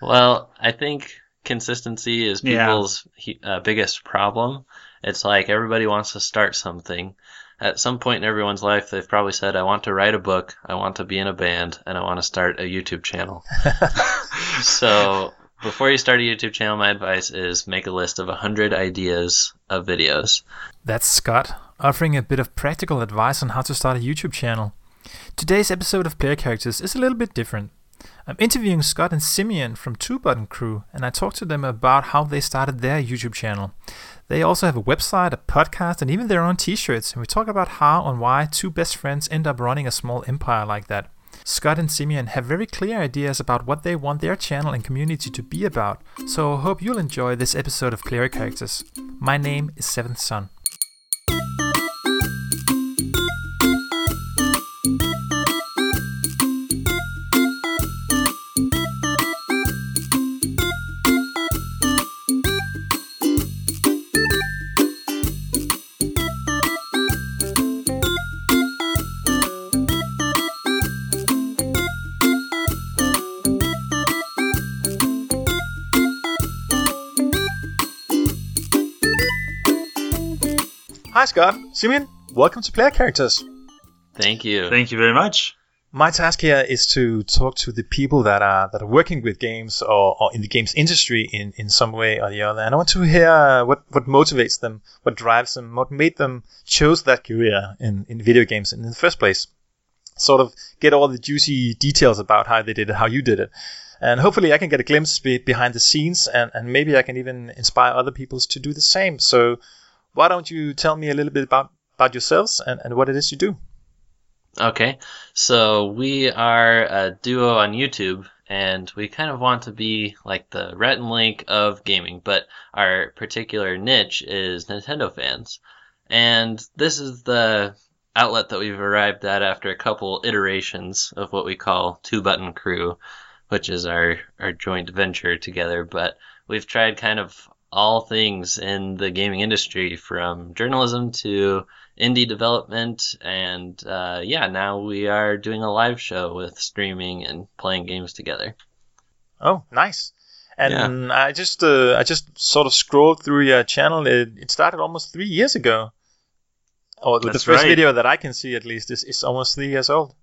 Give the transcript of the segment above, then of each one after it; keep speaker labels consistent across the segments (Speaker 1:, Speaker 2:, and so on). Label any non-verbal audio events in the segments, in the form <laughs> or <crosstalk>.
Speaker 1: Well, I think consistency is people's he- uh, biggest problem. It's like everybody wants to start something. At some point in everyone's life, they've probably said, I want to write a book, I want to be in a band, and I want to start a YouTube channel. <laughs> so, before you start a YouTube channel, my advice is make a list of 100 ideas of videos.
Speaker 2: That's Scott, offering a bit of practical advice on how to start a YouTube channel. Today's episode of Player Characters is a little bit different. I'm interviewing Scott and Simeon from Two Button Crew, and I talked to them about how they started their YouTube channel. They also have a website, a podcast, and even their own t shirts, and we talk about how and why two best friends end up running a small empire like that. Scott and Simeon have very clear ideas about what they want their channel and community to be about, so I hope you'll enjoy this episode of Player Characters. My name is Seventh Son.
Speaker 3: Hi, Scott. Simeon, welcome to Player Characters.
Speaker 1: Thank you.
Speaker 4: Thank you very much.
Speaker 3: My task here is to talk to the people that are that are working with games or, or in the games industry in, in some way or the other. And I want to hear uh, what, what motivates them, what drives them, what made them choose that career in, in video games in the first place. Sort of get all the juicy details about how they did it, how you did it. And hopefully I can get a glimpse be, behind the scenes and, and maybe I can even inspire other people to do the same. So why don't you tell me a little bit about, about yourselves and, and what it is you do?
Speaker 1: Okay, so we are a duo on YouTube, and we kind of want to be like the Rhett and Link of gaming, but our particular niche is Nintendo fans. And this is the outlet that we've arrived at after a couple iterations of what we call Two Button Crew, which is our, our joint venture together. But we've tried kind of all things in the gaming industry from journalism to indie development and uh, yeah now we are doing a live show with streaming and playing games together
Speaker 3: Oh, nice. And I just uh, I just sort of scrolled through your channel. It, it started almost three years ago. Or the first
Speaker 4: right.
Speaker 3: video that I can see at least is, is almost three years old.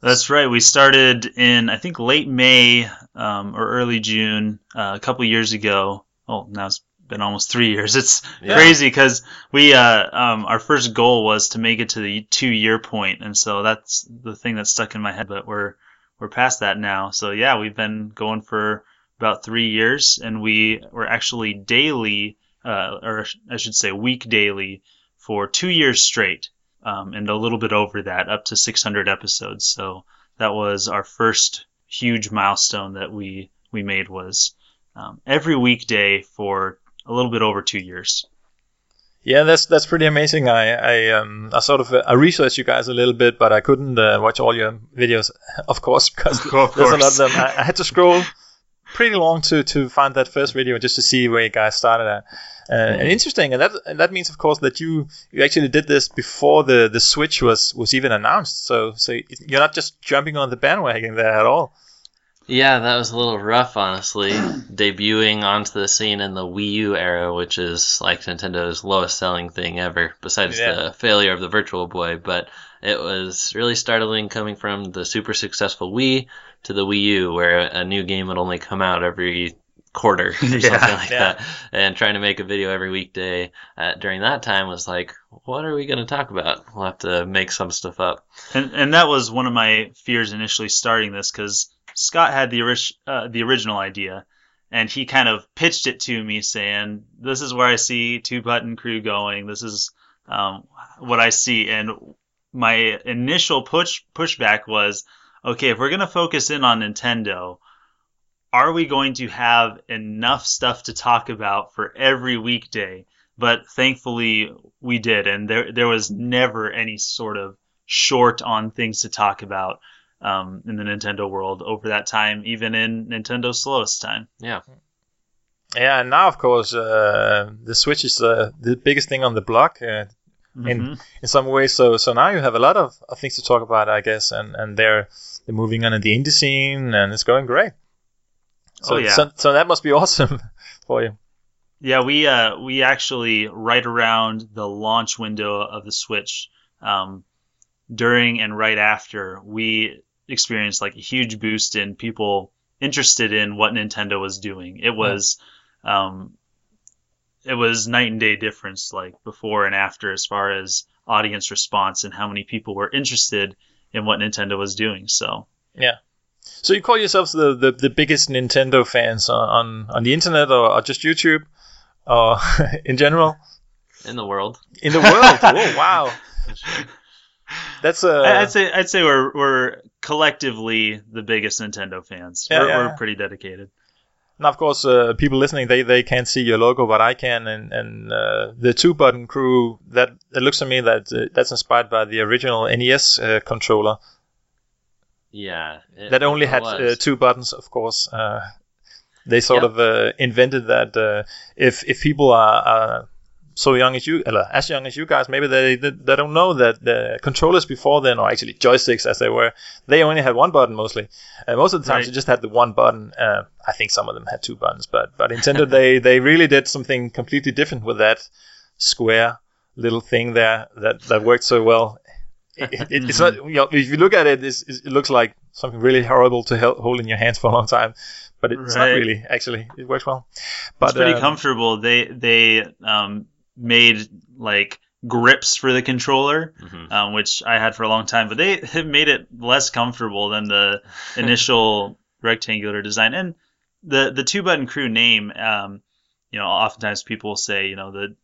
Speaker 4: That's right. We started in I think late May um, or early June uh, a couple years ago. Oh, now it's been almost three years. <laughs> It's
Speaker 1: Yeah.
Speaker 4: crazy because we uh, um, our first goal was to make it to the two year point, and so that's the thing that stuck in my head. But we're we're past that now. So yeah, we've been going for about three years, and we were actually daily, uh, or I should say week daily, for two years straight um, and a little bit over that, up to 600 episodes. So that was our first huge milestone that we we made was um, every weekday for a little bit over two years.
Speaker 3: Yeah, that's that's pretty amazing. I I um I sort of uh, I researched you guys a little bit, but I couldn't uh, watch all your videos, <laughs> of course, because
Speaker 4: Of course.
Speaker 3: there's a lot of them. I, I had to scroll pretty long to to find that first video just to see where you guys started at. Uh, And interesting, and that and that means, of course, that you you actually did this before the the Switch was was even announced. So so you're not just jumping on the bandwagon there at all.
Speaker 1: Yeah that was a little rough honestly <clears throat> debuting onto the scene in the wii u era which is like nintendo's lowest selling thing ever besides
Speaker 3: Yeah.
Speaker 1: the failure of the virtual boy but it was really startling coming from the super successful wii to the wii u where a new game would only come out every quarter <laughs> or
Speaker 4: Yeah,
Speaker 1: something like
Speaker 3: yeah.
Speaker 1: that and trying to make a video every weekday uh, during that time was like what are we going to talk about we'll have to make some stuff up
Speaker 4: And and that was one of my fears initially starting this because Scott had the uh, the original idea, and he kind of pitched it to me saying, "This is where I see Two Button Crew going. This is um, what I see." And my initial push pushback was, "Okay, if we're gonna focus in on Nintendo." Are we going to have enough stuff to talk about for every weekday? But thankfully, we did, and there there was never any sort of short on things to talk about um, in the Nintendo world over that time, even in Nintendo's slowest time.
Speaker 1: yeah
Speaker 3: Yeah, and now of course uh, the Switch is uh, the biggest thing on the block uh, in
Speaker 4: Mhm.
Speaker 3: in some ways. So so now you have a lot of, of things to talk about, I guess, and and they're they're moving on in the indie scene, and it's going great. So,
Speaker 4: Oh, yeah.
Speaker 3: so, so that must be <laughs> awesome for you.
Speaker 4: Yeah, we uh, we actually right around the launch window of the Switch, um, during and right after, we experienced like a huge boost in people interested in what Nintendo was doing. It was, um, it was night and day difference, like before and after, as far as audience response and how many people were interested in what Nintendo was doing. So yeah.
Speaker 3: So you call yourselves the, the, the biggest Nintendo fans on, on, on the internet or, or just YouTube or <laughs> in general?
Speaker 1: in the world.
Speaker 3: In the world? <laughs> oh, wow. That's uh,
Speaker 4: I- I'd say I'd say we're we're collectively the biggest Nintendo fans.
Speaker 3: Yeah,
Speaker 4: we're,
Speaker 3: yeah.
Speaker 4: we're pretty dedicated.
Speaker 3: Now, of course, uh, people listening they, they can't see your logo, but I can, and and uh, the two button crew that it looks to me that uh, that's inspired by the original NES uh, controller
Speaker 1: Yeah. it-
Speaker 3: that only had uh, two buttons. Of course, uh, they sort
Speaker 1: Yep.
Speaker 3: of uh, invented that. Uh, if if people are, are so young as you, uh, as young as you guys, maybe they they they don't know that the controllers before then, or actually joysticks as they were, they only had one button mostly. Uh, most of the times,
Speaker 4: Right.
Speaker 3: you just had the one button. Uh, I think some of them had two buttons, but but Nintendo they <laughs> they really did something completely different with that square little thing there that that worked so well. It, it, it's <laughs> not you know, if you look at it, it looks like something really horrible to hel- hold in your hands for a long time, but it's not really. Actually, it works well. But
Speaker 4: it's pretty
Speaker 3: um,
Speaker 4: comfortable. They they um, made like grips for the controller,
Speaker 1: Mhm.
Speaker 4: um, which I had for a long time, but they <laughs> have made it less comfortable than the <laughs> initial rectangular design. And the the two button crew name, um, you know, oftentimes people will say, you know, the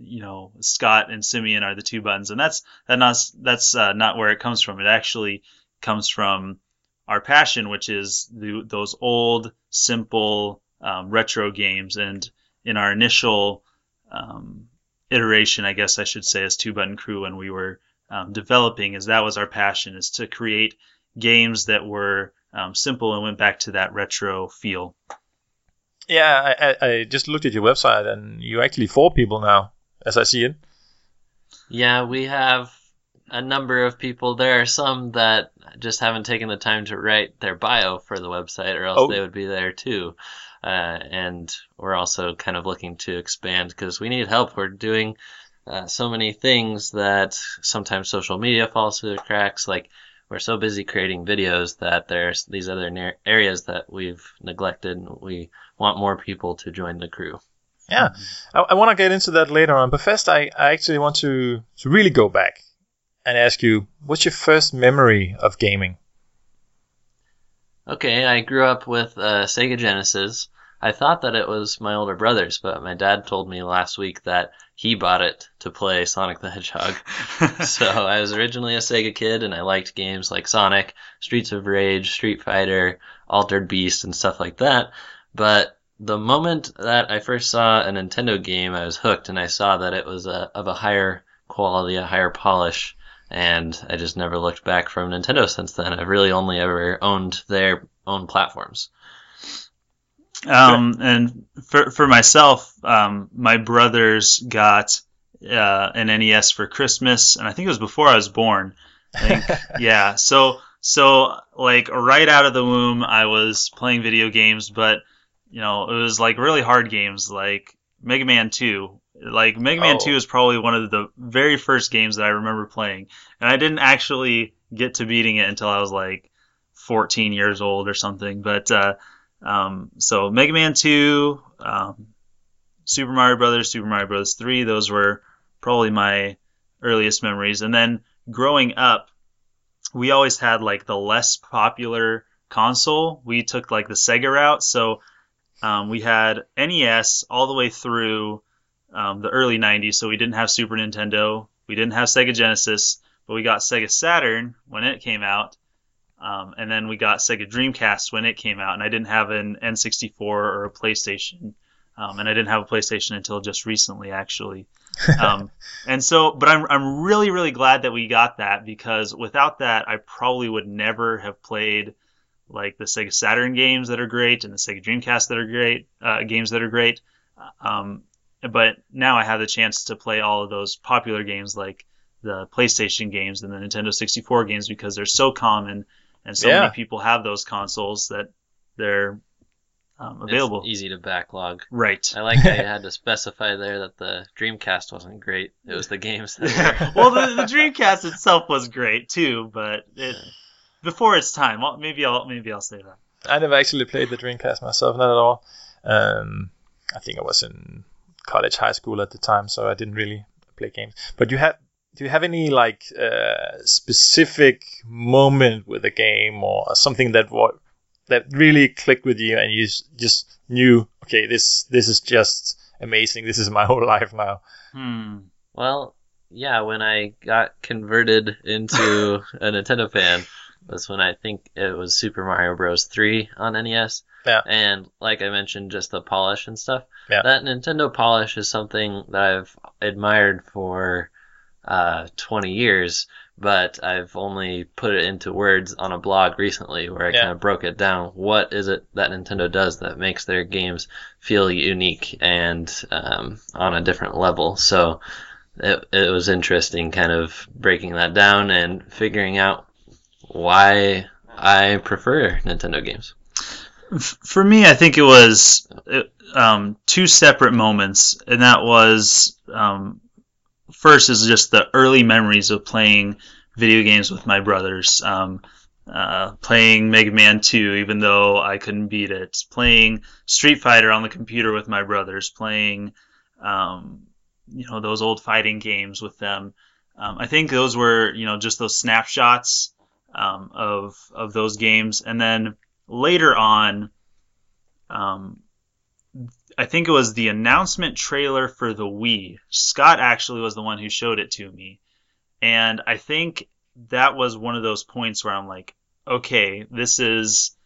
Speaker 4: you know Scott and Simeon are the two buttons, and that's that not that's uh, not where it comes from. It actually comes from our passion, which is the, those old, simple, um, retro games. And in our initial um, iteration, I guess I should say, as Two Button Crew, when we were um, developing, is that was our passion, is to create games that were um, simple and went back to that retro feel.
Speaker 3: Yeah, I, I, I just looked at your website, and you're actually four people now, as I see it.
Speaker 1: Yeah, we have a number of people. There are some that just haven't taken the time to write their bio for the website, or else
Speaker 3: Oh.
Speaker 1: they would be there too. Uh, and we're also kind of looking to expand because we need help. We're doing uh, so many things that sometimes social media falls through the cracks. Like we're so busy creating videos that there's these other areas that we've neglected. and We want more people to join the crew.
Speaker 3: Yeah, I, I want to get into that later on. But first, I, I actually want to, to really go back and ask you, what's your first memory of gaming?
Speaker 1: Okay, I grew up with uh, Sega Genesis. I thought that it was my older brother's, but my dad told me last week that he bought it to play Sonic the Hedgehog. <laughs> so I was originally a Sega kid, and I liked games like Sonic, Streets of Rage, Street Fighter, Altered Beast, and stuff like that. But the moment that I first saw a Nintendo game, I was hooked, and I saw that it was a, of a higher quality, a higher polish, and I just never looked back from Nintendo since then. I've really only ever owned their own platforms.
Speaker 4: Um, and for for myself, um, my brothers got uh, an NES for Christmas, and I think it was before I was born. I think, <laughs> yeah. So so like right out of the womb, I was playing video games, but you know it was like really hard games, like Mega Man Two. Like Mega Man
Speaker 3: Oh.
Speaker 4: Two is probably one of the very first games that I remember playing, and I didn't actually get to beating it until I was like 14 years old or something. But uh, um, so Mega Man 2, um, Super Mario Brothers, Super Mario Brothers 3, those were probably my earliest memories. And then growing up, we always had like the less popular console. We took like the Sega route. So um, we had NES all the way through um, the early 90s. So we didn't have Super Nintendo. We didn't have Sega Genesis, but we got Sega Saturn when it came out. Um, and then we got Sega Dreamcast when it came out, and I didn't have an N64 or a PlayStation, um, and I didn't have a PlayStation until just recently, actually. <laughs> Um, and so, but I'm I'm really really glad that we got that because without that, I probably would never have played like the Sega Saturn games that are great and the Sega Dreamcast that are great, uh, games that are great. Um, but now I have the chance to play all of those popular games like the PlayStation games and the Nintendo 64 games because they're so common and so
Speaker 3: Yeah.
Speaker 4: many people have those consoles that they're um,
Speaker 1: It's
Speaker 4: available.
Speaker 1: easy to backlog.
Speaker 4: Right.
Speaker 1: I like how you <laughs> had to specify there that the Dreamcast wasn't great. It was the games that <laughs> were.
Speaker 4: well, the, the Dreamcast itself was great too, but it, before its time. Well, maybe I'll maybe I'll say that.
Speaker 3: I never actually played the Dreamcast myself, not at all. Um, I think I was in college, high school at the time, so I didn't really play games. But you have, do you have any like uh, specific moment with a game or something that wa- that really clicked with you and you just knew, okay, this this is just amazing. This is my <laughs> whole life now.
Speaker 4: Hmm.
Speaker 1: Well, yeah, when I got converted into <laughs> a Nintendo fan was when I think it was Super Mario Bros. 3 on NES.
Speaker 3: Yeah.
Speaker 1: And like I mentioned, just the polish and stuff.
Speaker 3: Yeah.
Speaker 1: That Nintendo polish is something that I've admired for uh, 20 years, but I've only put it into words on a blog recently where I
Speaker 3: Yeah.
Speaker 1: kind of broke it down. What is it that Nintendo does that makes their games feel unique and um, on a different level? So it, it was interesting kind of breaking that down and figuring out why I prefer Nintendo games.
Speaker 4: For me, I think it was um, two separate moments, and that was um, first is just the early memories of playing video games with my brothers. Um, uh, playing Mega Man 2, even though I couldn't beat it. Playing Street Fighter on the computer with my brothers. Playing, um, you know, those old fighting games with them. Um, I think those were, you know, just those snapshots um, of of those games, and then later on, um, I think it was the announcement trailer for the Wii. Scott actually was the one who showed it to me, and I think that was one of those points where I'm like, okay, this is,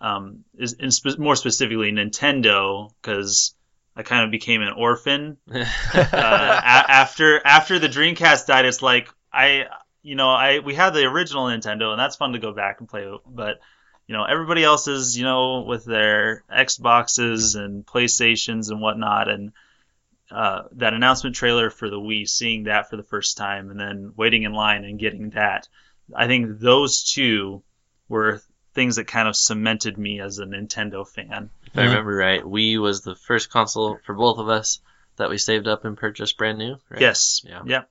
Speaker 4: um, is spe- more specifically Nintendo because I kind of became an orphan <laughs> uh, a- after after the Dreamcast died, it's like I, you know, I we had the original Nintendo, and that's fun to go back and play. But you know, everybody else is, you know, with their Xboxes and PlayStations and whatnot, and uh, that announcement trailer for the Wii, seeing that for the first time, and then waiting in line and getting that. I think those two were things that kind of cemented me as a Nintendo fan.
Speaker 1: If I remember right, Wii was the first console for both of us that we saved up and purchased brand new. Right?
Speaker 4: Yes.
Speaker 1: Yeah.
Speaker 4: Yep.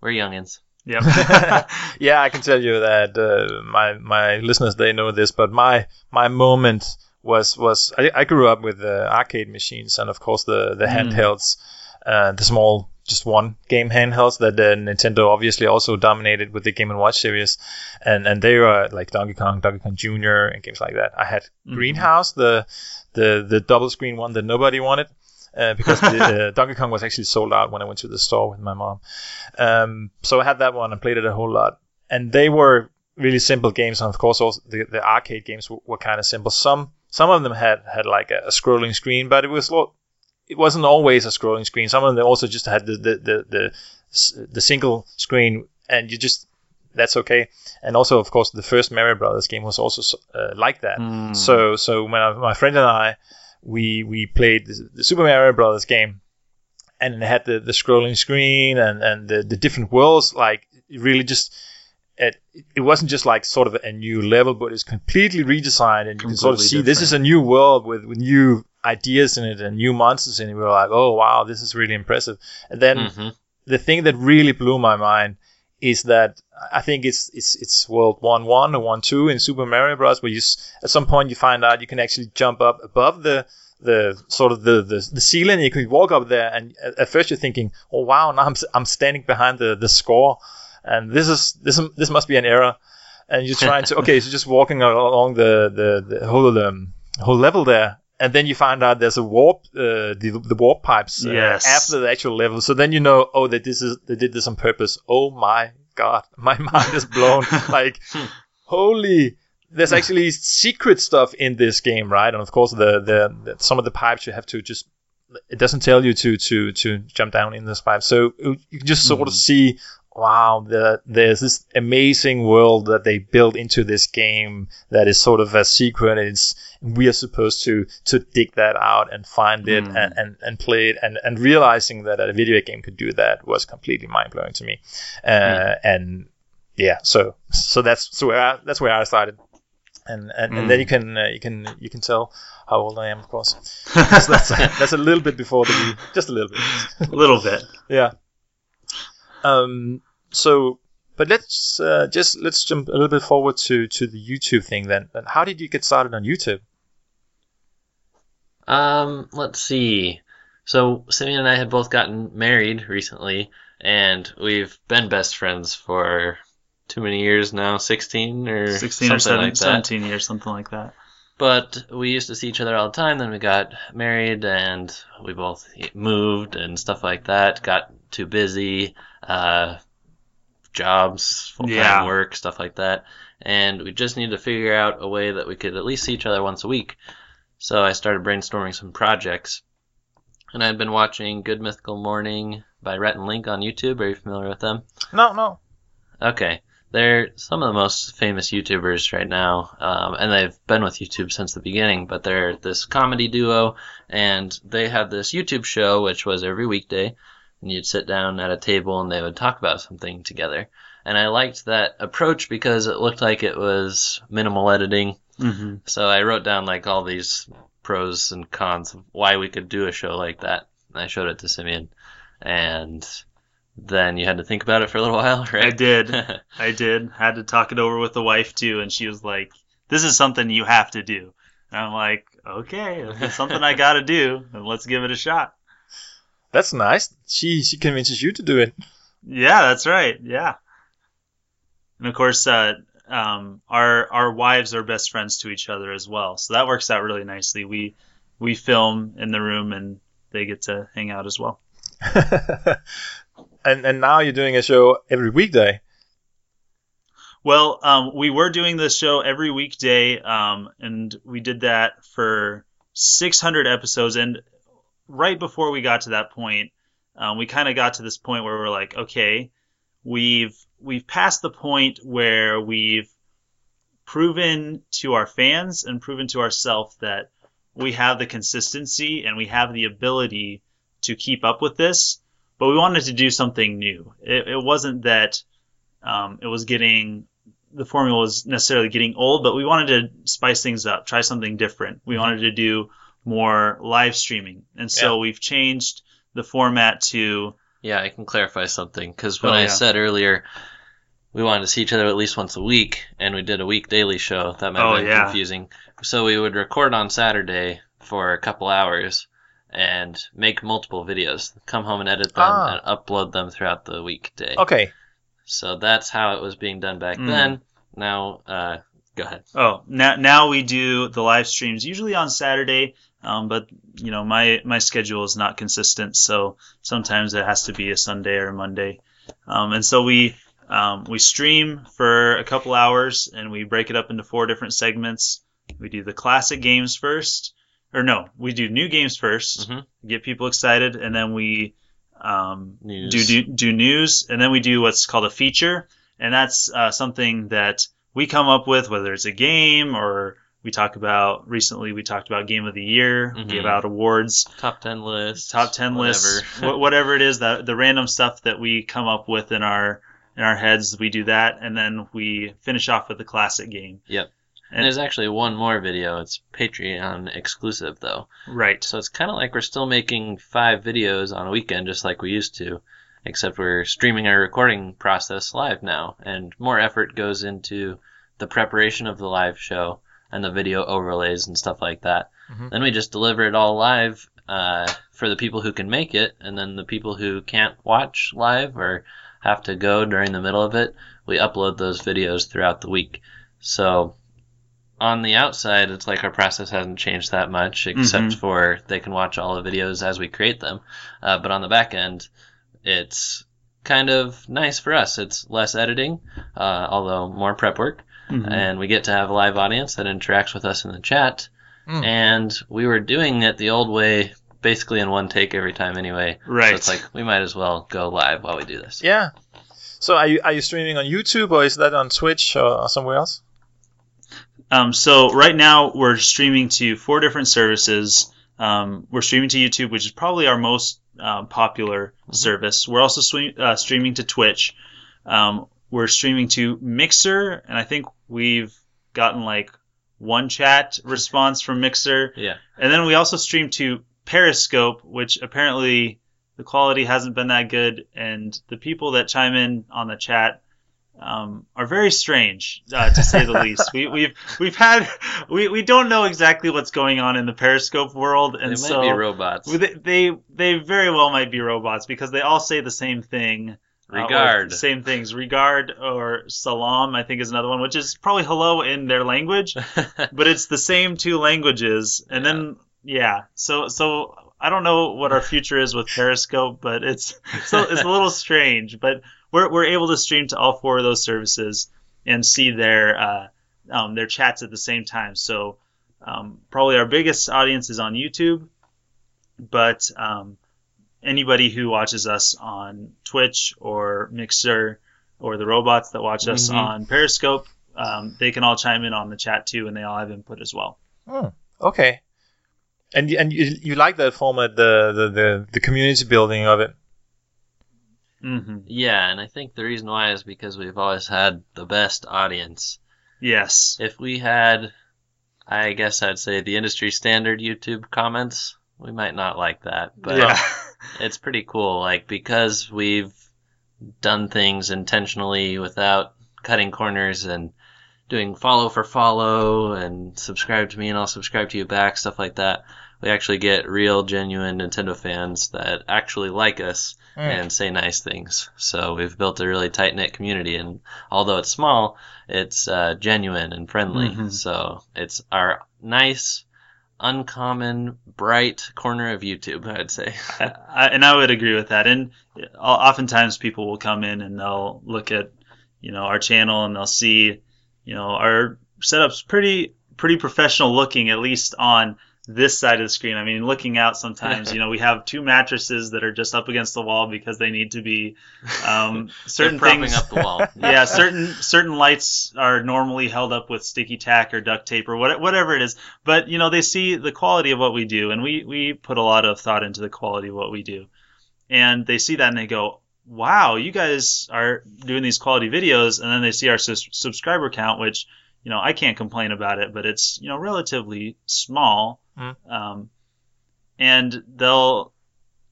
Speaker 1: We're youngins.
Speaker 4: Yep. <laughs> <laughs>
Speaker 3: yeah, I can tell you that uh, my my listeners they know this, but my my moment was was I, I grew up with uh, arcade machines and of course the the
Speaker 4: Mm.
Speaker 3: handhelds, uh, the small just one game handhelds that uh, Nintendo obviously also dominated with the Game and Watch series, and and they were like Donkey Kong, Donkey Kong Jr. and games like that. I had
Speaker 4: Mhm.
Speaker 3: Greenhouse, the the the double screen one that nobody wanted. Uh, because the, uh, <laughs> Donkey Kong was actually sold out when I went to the store with my mom. Um, so I had that one and played it a whole lot. And they were really simple games, and of course, also the, the arcade games were, were kind of simple. Some some of them had had like a, a scrolling screen, but it was lo- it wasn't always a scrolling screen. Some of them also just had the the the the, the single screen, and you just that's okay. And also, of course, the first Mario Brothers game was also uh, like that.
Speaker 4: Hmm.
Speaker 3: So so when I, my friend and I we we played the, the Super Mario Brothers game, and it had the, the scrolling screen and and the, the different worlds. Like it really just it it wasn't just like sort of a new level, but it's completely redesigned, and you can sort of see
Speaker 4: Completely
Speaker 3: this is a new world with, with new ideas in it and new monsters in it. We were like, oh wow, this is really impressive. And then
Speaker 1: hmm
Speaker 3: the thing that really blew my mind is that I think it's it's it's World One One or One Two in Super Mario Bros. Where you at some point you find out you can actually jump up above the the sort of the the, the ceiling. You can walk up there, and at, first you're thinking, oh wow, now I'm I'm standing behind the the score, and this is this this must be an error. And you're trying to <laughs> okay, so just walking along the the, the whole um, whole level there. And then you find out there's a warp, uh, the, the warp pipes uh,
Speaker 4: Yes.
Speaker 3: after the actual level. So then you know, oh, that this is they did this on purpose. Oh my god, my <laughs> mind is blown. like, holy, there's actually secret stuff in this game, right? And of course, the, the the some of the pipes you have to just it doesn't tell you to to to jump down in this pipe. So you can just sort of hmm. see, wow, the, there's this amazing world that they built into this game that is sort of a secret. It's we are supposed to to dig that out and find it
Speaker 4: Mm.
Speaker 3: and, and, and play it and, and realizing that a video game could do that was completely mind blowing to me. Uh, And yeah, so so that's so where I, that's where I started. and and,
Speaker 1: Mm.
Speaker 3: and then you can uh, you can you can tell how old I am, of course. <laughs> so that's that's a little bit before the just a little bit.
Speaker 4: A little bit. <laughs>
Speaker 3: yeah. Um. So, but let's uh, just let's jump a little bit forward to to the YouTube thing then. And how did you get started on YouTube?
Speaker 1: Um, let's see. So Simeon and I had both gotten married recently, and we've been best friends for too many years now, sixteen or
Speaker 4: 16 or
Speaker 1: something
Speaker 4: 7,
Speaker 1: like
Speaker 4: 17 years, something like that.
Speaker 1: But we used to see each other all the time. Then we got married, and we both moved and stuff like that. Got too busy, uh, jobs, full time
Speaker 4: Yeah.
Speaker 1: work, stuff like that. And we just needed to figure out a way that we could at least see each other once a week. So I started brainstorming some projects. And I'd been watching Good Mythical Morning by Rhett and Link on YouTube. Are you familiar with them?
Speaker 3: No, no.
Speaker 1: Okay. They're some of the most famous YouTubers right now, um, and they've been with YouTube since the beginning, but they're this comedy duo, and they had this YouTube show, which was every weekday, and you'd sit down at a table and they would talk about something together. And I liked that approach because it looked like it was minimal editing,
Speaker 4: hmm
Speaker 1: so I wrote down like all these pros and cons of why we could do a show like that. And I showed it to Simeon, and then you had to think about it for a little <laughs> while, right?
Speaker 4: I did. <laughs> I did. Had to talk it over with the wife too, and she was like, "This is something you have to do." And I'm like, "Okay, if it's something I got to do, then let's give it a shot."
Speaker 3: That's nice. She she convinces you to do it.
Speaker 4: Yeah, that's right. Yeah. And of course, uh, um, our our wives are best friends to each other as well, so that works out really nicely. We we film in the room, and they get to hang out as well. <laughs>
Speaker 3: and and now you're doing a show every weekday.
Speaker 4: Well, um, we were doing this show every weekday, um, and we did that for 600 episodes. And right before we got to that point, um, we kind of got to this point where we're like, okay, we've we've passed the point where we've proven to our fans and proven to ourselves that we have the consistency and we have the ability to keep up with this. But we wanted to do something new. It, it wasn't that um, it was getting the formula was necessarily getting old, but we wanted to spice things up, try something different. We wanted to do more live streaming, and so
Speaker 3: Yeah.
Speaker 4: we've changed the format to
Speaker 1: Yeah, I can clarify something because when
Speaker 4: Oh,
Speaker 1: I said earlier we wanted to see each other at least once a week, and we did a week daily show, that might
Speaker 4: Oh,
Speaker 1: have been
Speaker 4: yeah.
Speaker 1: confusing. So we would record on Saturday for a couple hours and make multiple videos, come home and edit them,
Speaker 3: Ah.
Speaker 1: and upload them throughout the weekday.
Speaker 3: Okay.
Speaker 1: So that's how it was being done back
Speaker 4: Mm.
Speaker 1: then. Now, uh, go ahead.
Speaker 4: oh now now we do the live streams usually on Saturday, um, but you know my my schedule is not consistent, so sometimes it has to be a Sunday or a Monday, um, and so we um, we stream for a couple hours and we break it up into four different segments. We do the classic games first, or no, we do new games 1st
Speaker 1: Mhm.
Speaker 4: get people excited, and then we um, do, do do news, and then we do what's called a feature, and that's uh, something that we come up with, whether it's a game or we talk about. Recently, we talked about game of the year,
Speaker 1: Mhm.
Speaker 4: give out awards,
Speaker 1: Top 10 lists.
Speaker 4: top ten lists, <laughs> wh- whatever it is that the random stuff that we come up with in our in our heads, we do that, and then we finish off with the classic game.
Speaker 1: Yep.
Speaker 4: And-
Speaker 1: And there's actually one more video. It's Patreon exclusive, though.
Speaker 4: Right.
Speaker 1: So it's kind of like we're still making five videos on a weekend, just like we used to, except we're streaming our recording process live now, and more effort goes into the preparation of the live show and the video overlays and stuff like that.
Speaker 3: Mhm.
Speaker 1: Then we just deliver it all live uh, for the people who can make it, and then the people who can't watch live or have to go during the middle of it, we upload those videos throughout the week. So on the outside, it's like our process hasn't changed that much, except
Speaker 4: Mhm.
Speaker 1: for they can watch all the videos as we create them. Uh, but on the back end, it's kind of nice for us. It's less editing, uh, although more prep work,
Speaker 4: Mhm.
Speaker 1: and we get to have a live audience that interacts with us in the chat.
Speaker 3: Mm.
Speaker 1: And we were doing it the old way, basically in one take every time anyway.
Speaker 4: Right.
Speaker 1: So it's like we might as well go live while we do this.
Speaker 3: Yeah. So are you are you streaming on YouTube or is that on Twitch or, or somewhere else?
Speaker 4: Um, so right now we're streaming to four different services. Um, we're streaming to YouTube, which is probably our most um, popular service. We're also swe- uh, streaming to Twitch. Um, we're streaming to Mixer, and I think we've gotten like one chat response from Mixer,
Speaker 1: Yeah.
Speaker 4: and then we also stream to Periscope, which apparently the quality hasn't been that good, and the people that chime in on the chat um, are very strange, uh, to say the <laughs> least. We, we've we've had we, we don't know exactly what's going on in the Periscope world, and
Speaker 1: They might
Speaker 4: so
Speaker 1: be robots.
Speaker 4: they, they they very well might be robots because they all say the same thing. Uh,
Speaker 1: Regard.
Speaker 4: same things. Regard or salam, I think is another one, which is probably hello in their language, <laughs> but it's the same two languages. And then yeah, so so I don't know what our future is with Periscope, but it's so it's a little <laughs> strange. But we're we're able to stream to all four of those services and see their uh, um, their chats at the same time. So um, probably our biggest audience is on YouTube, but um, anybody who watches us on Twitch or Mixer or the robots that watch us
Speaker 1: Mhm.
Speaker 4: on Periscope, um, they can all chime in on the chat too, and they all have input as well.
Speaker 3: Hmm, okay. And and you, you like that format, the, the the the community building of it.
Speaker 4: Mm-hmm.
Speaker 1: yeah, and I think the reason why is because we've always had the best audience.
Speaker 4: Yes.
Speaker 1: If we had, I guess I'd say the industry standard YouTube comments, we might not like that. But
Speaker 4: yeah. <laughs>
Speaker 1: it's pretty cool, like because we've done things intentionally without cutting corners and doing follow for follow and subscribe to me and I'll subscribe to you back, stuff like that. We actually get real, genuine Nintendo fans that actually like us
Speaker 3: Mm.
Speaker 1: and say nice things. So we've built a really tight knit community, and although it's small, it's uh, genuine and friendly.
Speaker 4: Mhm.
Speaker 1: So it's our nice, uncommon, bright corner of YouTube, I'd say.
Speaker 4: I, and I would agree with that. And oftentimes people will come in and they'll look at, you know, our channel and they'll see, you know, our setup's pretty pretty professional looking, at least on this side of the screen. I mean, looking out sometimes, <laughs> you know, we have two mattresses that are just up against the wall because they need to be um, <laughs> certain things.
Speaker 1: up the wall. <laughs>
Speaker 4: yeah, certain certain lights are normally held up with sticky tack or duct tape or what, whatever it is. But you know, they see the quality of what we do, and we we put a lot of thought into the quality of what we do, and they see that and they go, "Wow, you guys are doing these quality videos," and then they see our sus- subscriber count, which you know I can't complain about it, but it's you know relatively small,
Speaker 3: Mm.
Speaker 4: um, and they'll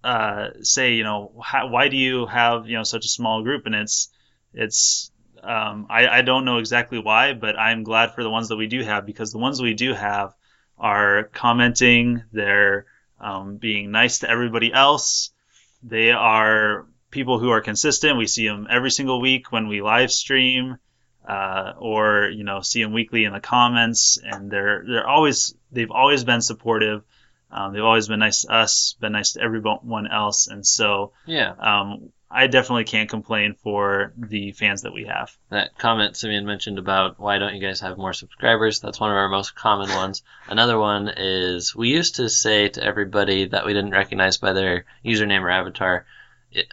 Speaker 4: uh, say, you know, how, why do you have you know such a small group? And it's it's um, I, I don't know exactly why, but I'm glad for the ones that we do have because the ones we do have are commenting, they're um, being nice to everybody else. They are people who are consistent. We see them every single week when we live stream, uh, or you know, see them weekly in the comments, and they're they're always they've always been supportive. Um, they've always been nice to us, been nice to everyone else, and so
Speaker 1: Yeah,
Speaker 4: um, I definitely can't complain for the fans that we have.
Speaker 1: that comment Simeon mentioned about why don't you guys have more subscribers? That's one of our most common ones. Another one is we used to say to everybody that we didn't recognize by their username or avatar,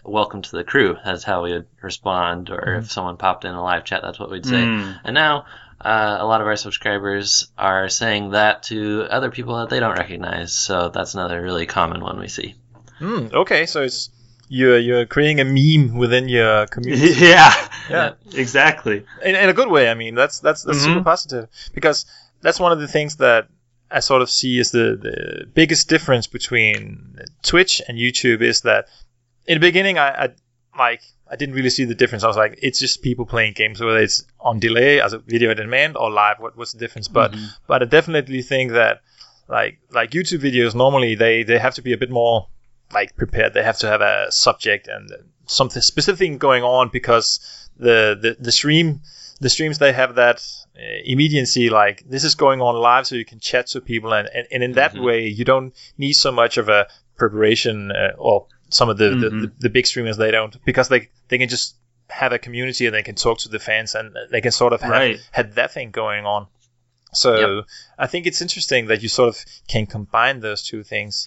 Speaker 1: "Welcome to the crew." That's how we would respond, or if someone popped in a live chat, that's what we'd say.
Speaker 4: Mm.
Speaker 1: And now uh, a lot of our subscribers are saying that to other people that they don't recognize. So that's another really common one we see.
Speaker 3: Hmm, okay, so it's you're you're creating a meme within your community <laughs>
Speaker 4: yeah,
Speaker 3: Yeah.
Speaker 4: exactly.
Speaker 3: in, in a good way. I mean, that's that's that's super
Speaker 4: Mhm.
Speaker 3: positive because that's one of the things that I sort of see as the the biggest difference between Twitch and YouTube is that in the beginning I, I like I didn't really see the difference. I was like, it's just people playing games, whether it's on delay as a video on demand or live. What what's the difference? But
Speaker 4: Mhm.
Speaker 3: but I definitely think that like like YouTube videos normally they they have to be a bit more like prepared. They have to have a subject and something specific going on because the the, the stream the streams they have that uh, immediacy like this is going on live so you can chat to people and and, and in that
Speaker 1: Mhm.
Speaker 3: way you don't need so much of a preparation uh, or some of the, the,
Speaker 4: Mhm.
Speaker 3: the the big streamers they don't because they they can just have a community and they can talk to the fans and they can sort of have,
Speaker 4: Right.
Speaker 3: have that thing going on so
Speaker 1: Yep.
Speaker 3: I think it's interesting that you sort of can combine those two things.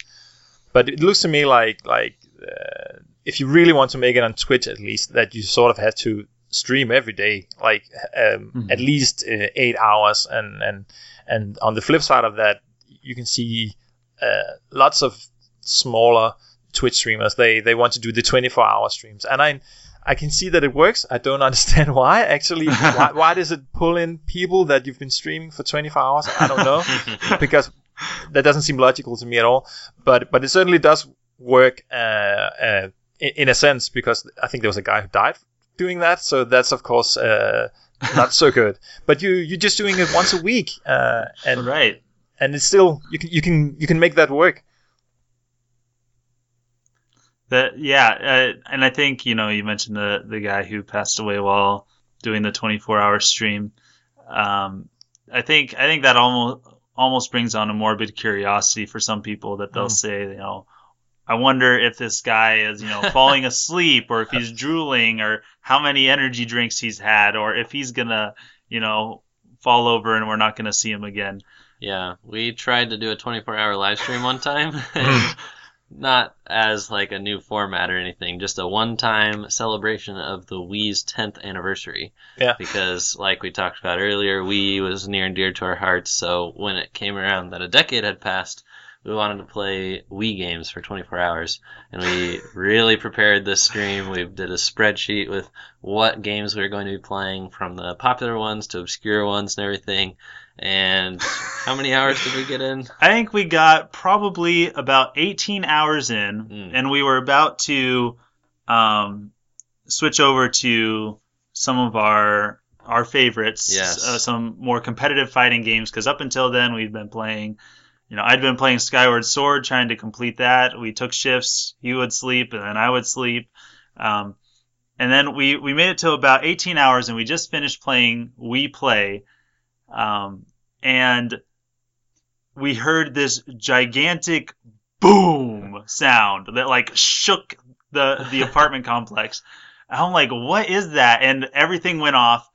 Speaker 3: But it looks to me like like uh, if you really want to make it on Twitch, at least that you sort of had to stream every day, like um,
Speaker 4: Mhm.
Speaker 3: at least uh, eight hours. And and and on the flip side of that, you can see uh, lots of smaller Twitch streamers. They they want to do the 24 hour streams, and I I can see that it works. I don't <laughs> understand why. Actually, why, why does it pull in people that you've been streaming for 24 hours? I don't know <laughs> because that doesn't seem logical to me at all. But but it certainly does work uh, uh, in, in a sense because I think there was a guy who died doing that. So that's of course uh, not so good. But you you're just doing it once a week, uh, and
Speaker 4: right.
Speaker 3: and it's still you can you can you can make that work.
Speaker 4: That yeah, uh, and I think you know you mentioned the the guy who passed away while doing the 24 hour stream. Um, I think I think that almost almost brings on a morbid curiosity for some people that they'll
Speaker 3: Mm.
Speaker 4: say you know. I wonder if this guy is, you know, <laughs> falling asleep or if he's drooling or how many energy drinks he's had or if he's gonna, you know, fall over and we're not gonna see him again.
Speaker 1: Yeah, we tried to do a 24 hour live stream one time. and <laughs> <laughs> Not as like a new format or anything, just a one time celebration of the Wii's 10th anniversary.
Speaker 3: Yeah.
Speaker 1: Because, like we talked about earlier, Wii was near and dear to our hearts, so when it came around that a decade had passed, we wanted to play Wii games for 24 hours. And we <laughs> really prepared this stream. We did a spreadsheet with what games we were going to be playing, from the popular ones to obscure ones and everything. And how many hours did we get in? <laughs>
Speaker 4: I think we got probably about 18 hours in,
Speaker 1: Mm.
Speaker 4: and we were about to um, switch over to some of our our favorites,
Speaker 1: Yes.
Speaker 4: uh, some more competitive fighting games. Because up until then, we'd been playing. You know, I'd been playing Skyward Sword, trying to complete that. We took shifts. He would sleep, and then I would sleep. Um, and then we, we made it to about 18 hours, and we just finished playing Wii Play. Um, and we heard this gigantic boom sound that like shook the the <laughs> apartment complex. I'm like, what is that? And everything went off,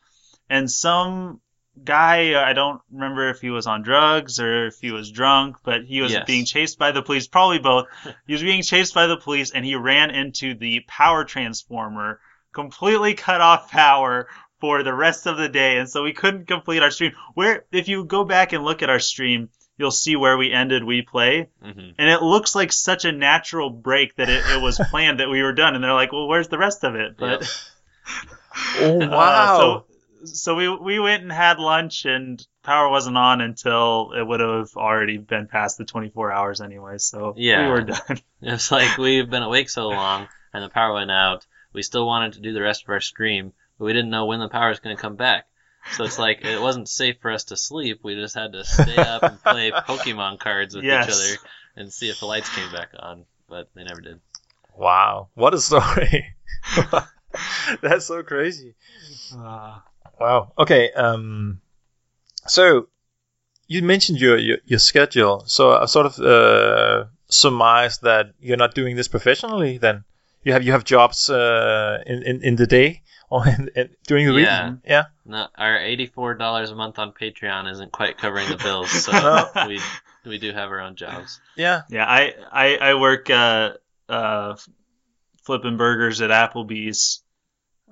Speaker 4: and some guy I don't remember if he was on drugs or if he was drunk, but he was
Speaker 1: Yes.
Speaker 4: being chased by the police, probably both. he was being chased by the police, and he ran into the power transformer, completely cut off power for the rest of the day, and so we couldn't complete our stream. Where if you go back and look at our stream, you'll see where we ended Wii Play,
Speaker 1: hmm
Speaker 4: and it looks like such a natural break that it, it was <laughs> planned that we were done. And they're like, "Well, where's the rest of it?" But <laughs>
Speaker 3: Oh <laughs>
Speaker 4: uh,
Speaker 3: wow!
Speaker 4: so so we we went and had lunch, and power wasn't on until it would have already been past the 24 hours anyway. So
Speaker 1: Yeah.
Speaker 4: we were done.
Speaker 1: It's like we've been awake so long and the power went out. We still wanted to do the rest of our stream, but we didn't know when the power was going to come back. So it's like it wasn't safe for us to sleep. We just had to stay up and play <laughs> Pokemon cards with
Speaker 4: Yes.
Speaker 1: each other and see if the lights came back on, but they never did.
Speaker 3: wow, what a story! <laughs> That's so crazy.
Speaker 4: Uh,
Speaker 3: Wow. Okay. Um. So you mentioned your your, your schedule. So I sort of uh, surmised that you're not doing this professionally. Then you have you have jobs uh, in, in in the day or in, in, during the
Speaker 1: Yeah.
Speaker 3: week. Yeah.
Speaker 1: No, our eighty-four dollars a month on Patreon isn't quite covering the bills, so <laughs>
Speaker 3: No.
Speaker 1: we we do have our own jobs.
Speaker 3: Yeah.
Speaker 4: yeah, I I, I work uh, uh, flipping burgers at Applebee's.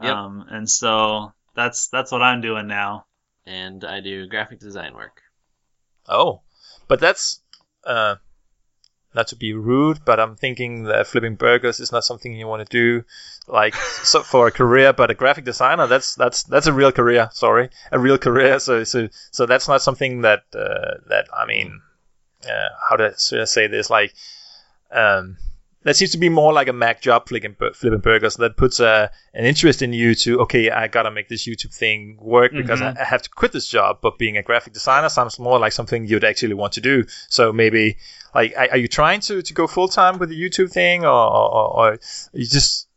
Speaker 1: Yep.
Speaker 4: Um, and so that's that's what I'm doing now.
Speaker 1: And I do graphic design work.
Speaker 3: Oh, but that's uh, not to be rude, but I'm thinking that flipping burgers is not something you want to do, like <laughs> so for a career. But a graphic designer, that's that's that's a real career. Sorry, a real career. So so so that's not something that uh, that I mean, uh, how to should I say this? Like, um, that seems to be more like a Mac job flipping, flipping burgers. That puts uh, an interest in you to okay, I gotta make this YouTube thing work because I,
Speaker 4: Mhm.
Speaker 3: I have to quit this job. But being a graphic designer sounds more like something you'd actually want to do. So maybe like, are, are you trying to, to go full time with the YouTube thing, or, or, or or are you just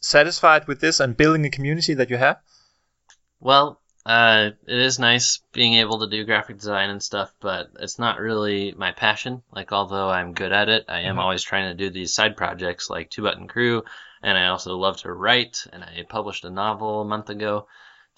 Speaker 3: satisfied with this and building a community that you have?
Speaker 1: Well, uh, it is nice being able to do graphic design and stuff, but it's not really my passion. Like, although I'm good at it, I am
Speaker 3: Mhm.
Speaker 1: always trying to do these side projects like Two Button Crew, and I also love to write, and I published a novel a month ago.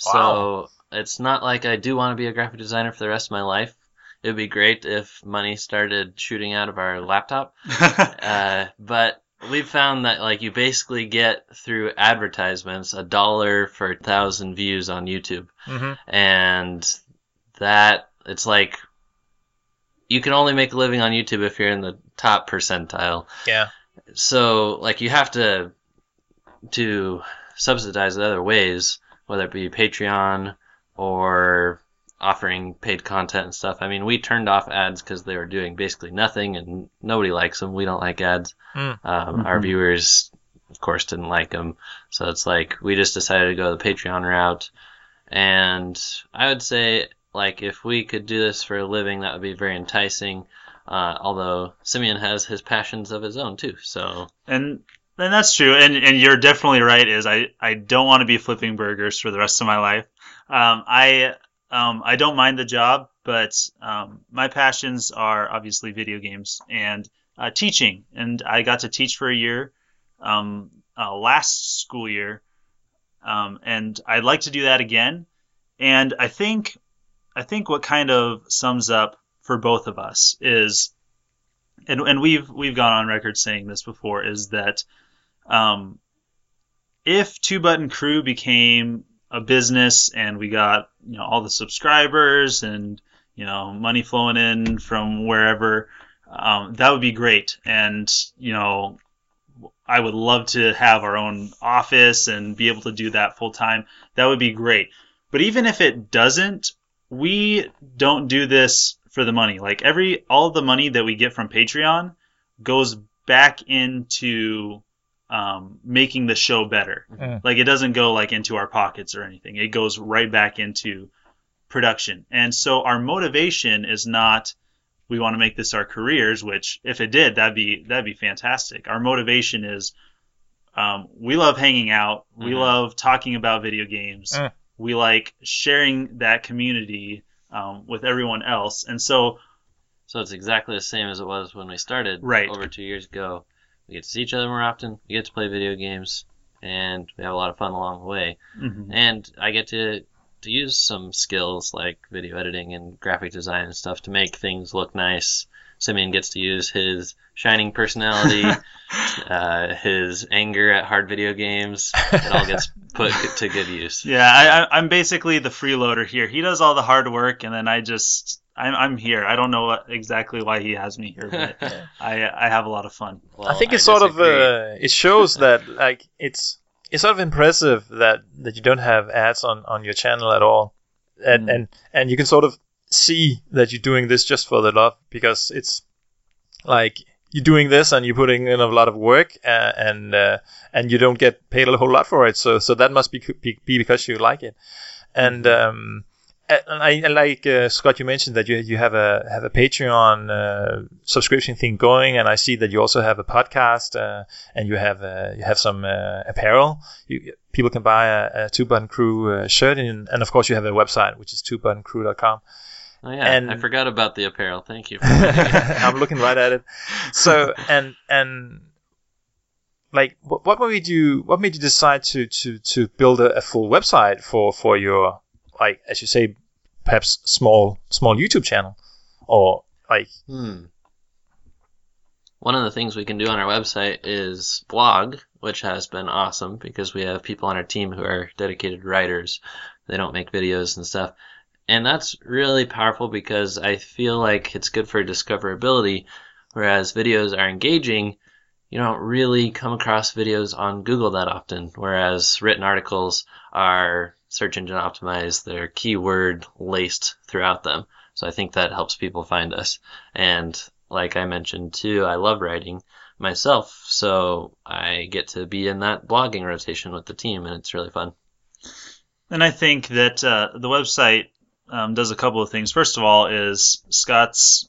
Speaker 3: Wow.
Speaker 1: So it's not like I do want to be a graphic designer for the rest of my life. It would be great if money started shooting out of our laptop. <laughs> Uh, but we've found that like you basically get through advertisements a dollar for a thousand views on YouTube,
Speaker 3: Mm-hmm.
Speaker 1: and that it's like you can only make a living on YouTube if you're in the top percentile.
Speaker 3: Yeah.
Speaker 1: so like you have to to subsidize it other ways, whether it be Patreon or offering paid content and stuff. I mean, we turned off ads because they were doing basically nothing, and nobody likes them. We don't like ads.
Speaker 3: Mm.
Speaker 1: Um, Our viewers, of course, didn't like them. So it's like we just decided to go the Patreon route. And I would say, like, if we could do this for a living, that would be very enticing. Uh, although Simeon has his passions of his own too, so
Speaker 4: And and that's true. And and you're definitely right. Is I I don't want to be flipping burgers for the rest of my life. Um, I um, I don't mind the job, but um, my passions are obviously video games and uh, teaching. And I got to teach for a year um, uh, last school year, um, and I'd like to do that again. And I think I think what kind of sums up for both of us is, and and we've we've gone on record saying this before, is that um, if Two Button Crew became a business and we got you know all the subscribers and you know money flowing in from wherever, um, that would be great. And you know, I would love to have our own office and be able to do that full time. That would be great. But even if it doesn't, we don't do this for the money. Like every all the money that we get from Patreon goes back into um, making the show better.
Speaker 3: Mm.
Speaker 4: Like it doesn't go like into our pockets or anything. It goes right back into production. And so our motivation is not we want to make this our careers, which if it did, that'd be that'd be fantastic. Our motivation is um, we love hanging out. We
Speaker 1: Mhm.
Speaker 4: love talking about video games.
Speaker 3: Mm.
Speaker 4: We like sharing that community um, with everyone else. And so
Speaker 1: so it's exactly the same as it was when we started
Speaker 4: Right.
Speaker 1: over two years ago. We get to see each other more often. We get to play video games, and we have a lot of fun along the way.
Speaker 4: mhm.
Speaker 1: And I get to to use some skills like video editing and graphic design and stuff to make things look nice. Simeon gets to use his shining personality, <laughs> uh, his anger at hard video games. It all gets <laughs> put to good use.
Speaker 4: Yeah, I, I, I'm basically the freeloader here. He does all the hard work, and then I just I'm, I'm here. I don't know what, exactly why he has me here, but <laughs> I I have a lot of fun.
Speaker 1: Well,
Speaker 3: I think it's sort of uh, it shows that like it's it's sort of impressive that that you don't have ads on on your channel at all, and
Speaker 4: Mm.
Speaker 3: and and you can sort of see that you're doing this just for the love because it's like you're doing this and you're putting in a lot of work uh, and uh, and you don't get paid a whole lot for it. So so that must be be, be because you like it, and. Um, and I, like uh, Scott, you mentioned that you you have a have a Patreon uh, subscription thing going, and I see that you also have a podcast, uh, and you have uh, you have some uh, apparel. You, people can buy a, a Two Button Crew uh, shirt, and, and of course you have a website which is twobuttoncrew.com.
Speaker 1: Oh yeah,
Speaker 3: and-
Speaker 1: I forgot about the apparel. Thank you. For reminding me.
Speaker 3: I'm looking right at it. So and and like what, what made you what made you decide to to to build a, a full website for for your like as you say perhaps small small YouTube channel or like
Speaker 1: Hmm. One of the things we can do on our website is blog, which has been awesome because we have people on our team who are dedicated writers. They don't make videos and stuff. And that's really powerful because I feel like it's good for discoverability, whereas videos are engaging. You don't really come across videos on Google that often, whereas written articles are search engine optimized, they're keyword laced throughout them. So I think that helps people find us. And like I mentioned too, I love writing myself, so I get to be in that blogging rotation with the team, and it's really fun.
Speaker 4: And I think that uh, the website um, does a couple of things. First of all, is Scott's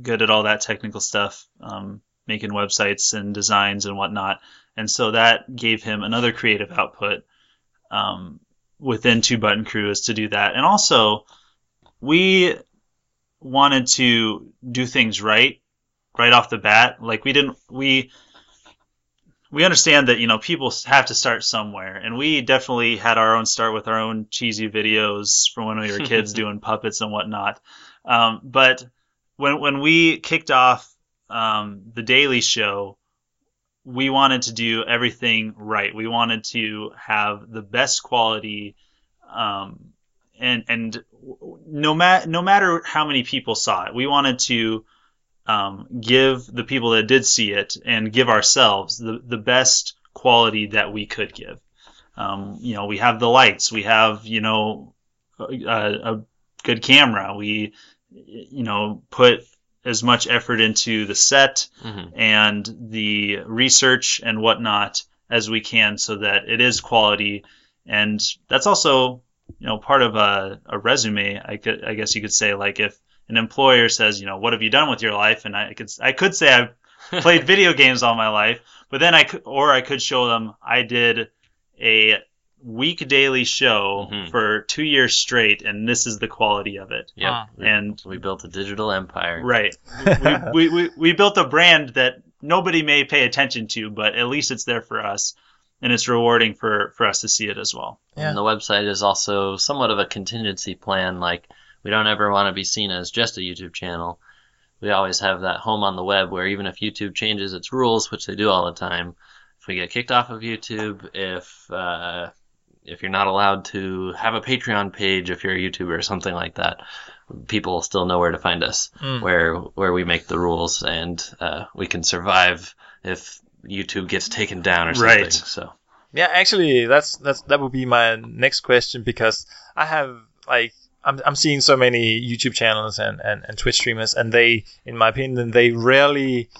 Speaker 4: good at all that technical stuff, um, making websites and designs and whatnot, and so that gave him another creative output um, within Two Button Crew is to do that. And also, we wanted to do things right right off the bat. Like we didn't we we understand that you know people have to start somewhere, and we definitely had our own start with our own cheesy videos from when we were kids <laughs> doing puppets and whatnot. Um, but when when we kicked off um, the Daily Show, we wanted to do everything right. We wanted to have the best quality, um, and and no mat no matter how many people saw it, we wanted to um, give the people that did see it and give ourselves the, the best quality that we could give. Um, you know, we have the lights, we have, you know, a, a good camera, we, you know, put as much effort into the set
Speaker 1: Mhm.
Speaker 4: and the research and whatnot as we can so that it is quality. And that's also, you know, part of a, a resume. I could, I guess you could say, like if an employer says, you know, what have you done with your life? And I could, I could say I've played <laughs> video games all my life, but then I could, or I could show them I did a week daily show
Speaker 1: Mhm.
Speaker 4: for two years straight, and this is the quality of it.
Speaker 1: Yep.
Speaker 2: Ah.
Speaker 1: We-
Speaker 4: And
Speaker 1: we built a digital empire.
Speaker 4: Right. <laughs> we, we, we, we built a brand that nobody may pay attention to, but at least it's there for us. And it's rewarding for, for us to see it as well.
Speaker 3: Yeah.
Speaker 1: And the website is also somewhat of a contingency plan. Like, we don't ever want to be seen as just a YouTube channel. We always have that home on the web where even if YouTube changes its rules, which they do all the time, if we get kicked off of YouTube, if uh, if you're not allowed to have a Patreon page if you're a YouTuber or something like that, people still know where to find us,
Speaker 3: Mm.
Speaker 1: where where we make the rules and uh, we can survive if YouTube gets taken down or something.
Speaker 4: Right.
Speaker 1: So.
Speaker 3: Yeah, actually, that's that's that would be my next question because I have like I'm I'm seeing so many YouTube channels and and, and Twitch streamers, and they, in my opinion, they rarely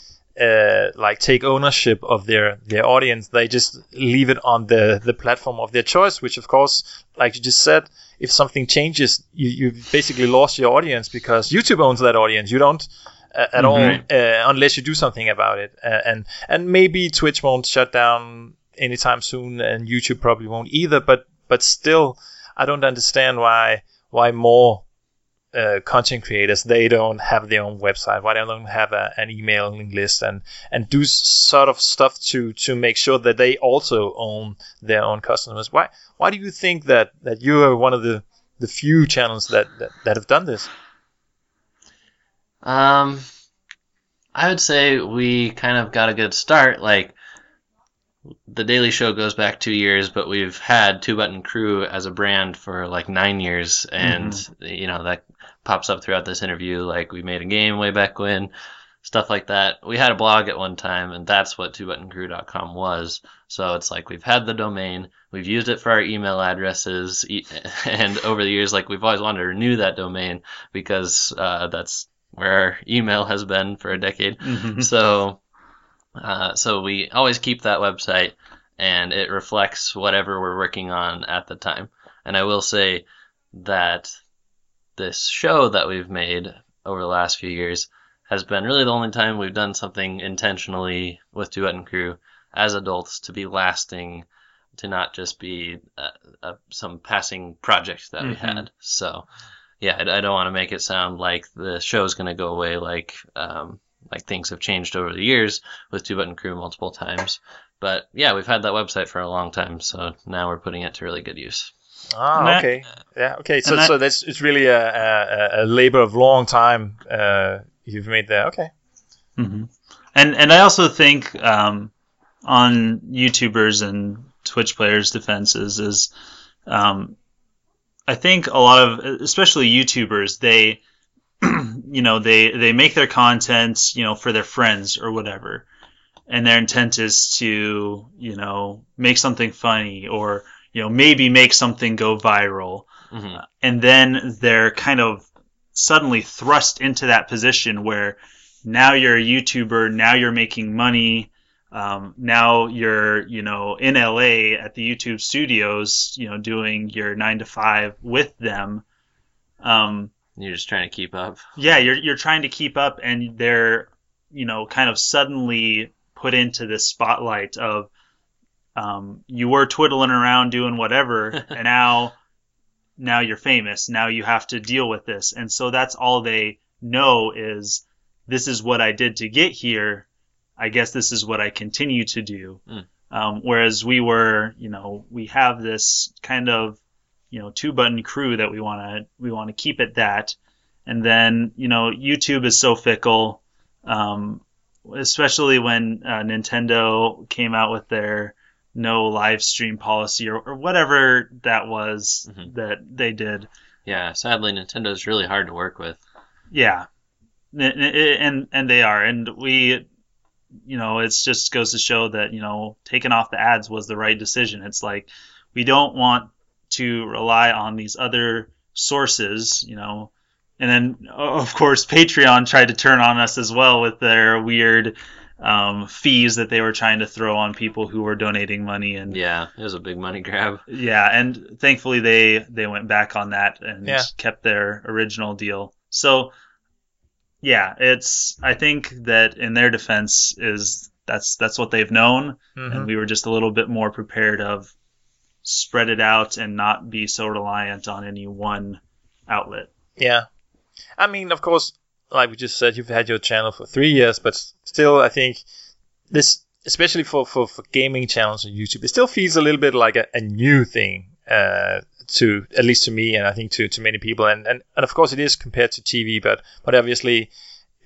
Speaker 3: uh, like take ownership of their their audience. They just leave it on the the platform of their choice, which of course, like you just said, if something changes, you you basically lost your audience because YouTube owns that audience. You don't. Uh, at all,
Speaker 4: Mhm.
Speaker 3: uh, unless you do something about it, uh, and and maybe Twitch won't shut down anytime soon, and YouTube probably won't either. But but still, I don't understand why why more uh, content creators they don't have their own website, why they don't they have a, an emailing list, and and do sort of stuff to to make sure that they also own their own customers. Why why do you think that that you are one of the the few channels that that, that have done this?
Speaker 1: Um, I would say we kind of got a good start. Like, the Daily Show goes back two years, but we've had Two Button Crew as a brand for like nine years, and you know that pops up throughout this interview. Like, we made a game way back when, stuff like that. We had a blog at one time, and that's what twobuttoncrew.com was. So it's like we've had the domain, we've used it for our email addresses, <laughs> and over the years, like we've always wanted to renew that domain because uh, that's where our email has been for a decade.
Speaker 4: Mhm.
Speaker 1: So, uh, so we always keep that website, and it reflects whatever we're working on at the time. And I will say that this show that we've made over the last few years has been really the only time we've done something intentionally with Two Button Crew as adults to be lasting, to not just be uh, uh, some passing project that we
Speaker 4: Mhm.
Speaker 1: had. So, yeah, I, I don't want to make it sound like the show's going to go away, like um, like things have changed over the years with Two Button Crew multiple times. But yeah, we've had that website for a long time, so now we're putting it to really good use.
Speaker 3: Ah,
Speaker 4: that-
Speaker 3: okay, yeah, okay. So
Speaker 4: that-
Speaker 3: so that's it's really a a, a labor of long time uh, you've made there. Okay.
Speaker 4: hmm And and I also think um, on YouTubers and Twitch players' defenses is, um, I think a lot of especially YouTubers they, <clears throat> you know, they they make their content you know for their friends or whatever, and their intent is to you know make something funny or you know maybe make something go viral
Speaker 1: hmm
Speaker 4: and then they're kind of suddenly thrust into that position where now you're a YouTuber, now you're making money, um, now you're you know in LA at the YouTube studios, you know doing your nine to five with them. Um,
Speaker 1: You're just trying to keep up.
Speaker 4: yeah, you're you're trying to keep up, and they're you know kind of suddenly put into this spotlight of um, you were twiddling around doing whatever, <laughs> and now now you're famous. Now you have to deal with this, and so that's all they know is this is what I did to get here. I guess this is what I continue to do.
Speaker 1: Mm.
Speaker 4: Um, whereas we were, you know, we have this kind of, you know, two button crew that we want to we want to keep it that, and then you know, YouTube is so fickle, um, especially when uh, Nintendo came out with their no live stream policy or, or whatever that was
Speaker 1: Mhm.
Speaker 4: that they did.
Speaker 1: Yeah, sadly, Nintendo's really hard to work with.
Speaker 4: Yeah. and and they are, and we, you know, it just goes to show that you know taking off the ads was the right decision. It's like we don't want to rely on these other sources, you know, and then of course Patreon tried to turn on us as well with their weird um, fees that they were trying to throw on people who were donating money and
Speaker 1: Yeah, it was a big money grab.
Speaker 4: yeah and thankfully they they went back on that and
Speaker 3: Yeah.
Speaker 4: kept their original deal so yeah it's i think that in their defense is that's that's what they've known
Speaker 3: Mhm.
Speaker 4: and we were just a little bit more prepared of spread it out and not be so reliant on any one outlet
Speaker 3: Yeah. I mean, of course, like we just said, you've had your channel for three years, but still, I think this, especially for, for, for gaming channels on YouTube, it still feels a little bit like a, a new thing. Uh, to at least to me, and I think to, to many people, and, and, and of course it is compared to TV, but but obviously,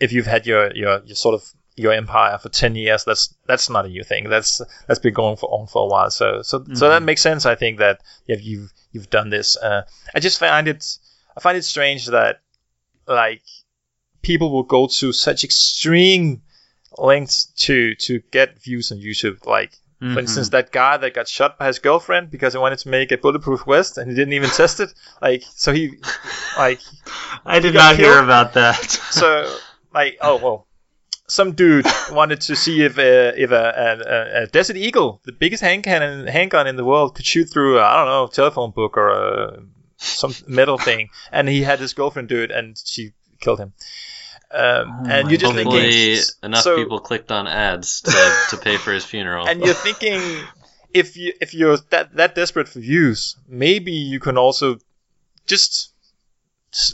Speaker 3: if you've had your, your, your sort of your empire for ten years, that's that's not a new thing. That's that's been going for on for a while. So so so that
Speaker 4: Mhm.
Speaker 3: makes sense. I think that yeah, you've you've done this. Uh, I just find it I find it strange that like people will go to such extreme lengths to to get views on YouTube. Like
Speaker 4: Mm-hmm.
Speaker 3: for instance, that guy that got shot by his girlfriend because he wanted to make a bulletproof vest and he didn't even <laughs> test it. Like so he like <laughs>
Speaker 4: i did not hear
Speaker 3: killed?
Speaker 4: about that <laughs>
Speaker 3: so like oh well some dude wanted to see if uh, if a, a, a desert eagle the biggest hand cannon handgun in the world could shoot through I don't know telephone book or a, some metal thing and he had his girlfriend do it and she killed him um,
Speaker 4: Oh
Speaker 3: and you're just
Speaker 4: goodness.
Speaker 1: Hopefully,
Speaker 3: thinking
Speaker 1: enough
Speaker 3: so-
Speaker 1: people clicked on ads to, to pay for his <laughs> funeral.
Speaker 3: and you're thinking if you if you're that that desperate for views, maybe you can also just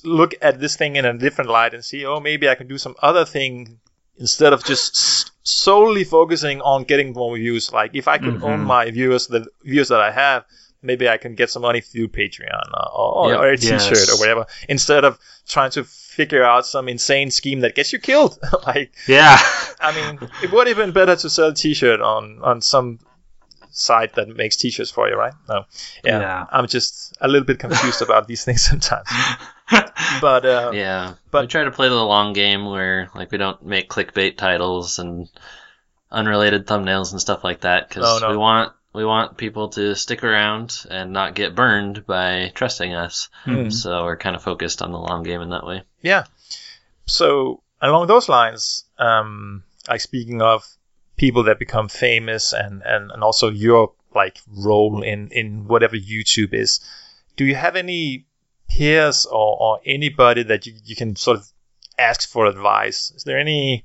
Speaker 3: look at this thing in a different light and see, oh, maybe I can do some other thing instead of just solely focusing on getting more views. Like if I could own
Speaker 4: Mhm.
Speaker 3: my viewers, the viewers that I have, maybe I can get some money through Patreon or, or,
Speaker 1: Yep.
Speaker 3: or a T-shirt
Speaker 4: Yes.
Speaker 3: or whatever, instead of trying to figure out some insane scheme that gets you killed. <laughs> like
Speaker 4: yeah
Speaker 3: I mean, it would have been better to sell a T-shirt on on some site that makes T-shirts for you, right? No, yeah.
Speaker 4: Yeah.
Speaker 3: I'm just a little bit confused <laughs> about these things sometimes. But uh,
Speaker 1: yeah,
Speaker 3: but-
Speaker 1: we try to play the long game where like we don't make clickbait titles and unrelated thumbnails and stuff like that because
Speaker 3: No, no.
Speaker 1: we want we want people to stick around and not get burned by trusting us.
Speaker 3: Mm.
Speaker 1: So we're kind of focused on the long game in that way.
Speaker 3: yeah. So along those lines, um, like speaking of people that become famous and, and, and also your like role in, in whatever YouTube is, do you have any peers or, or anybody that you, you can sort of ask for advice? Is there any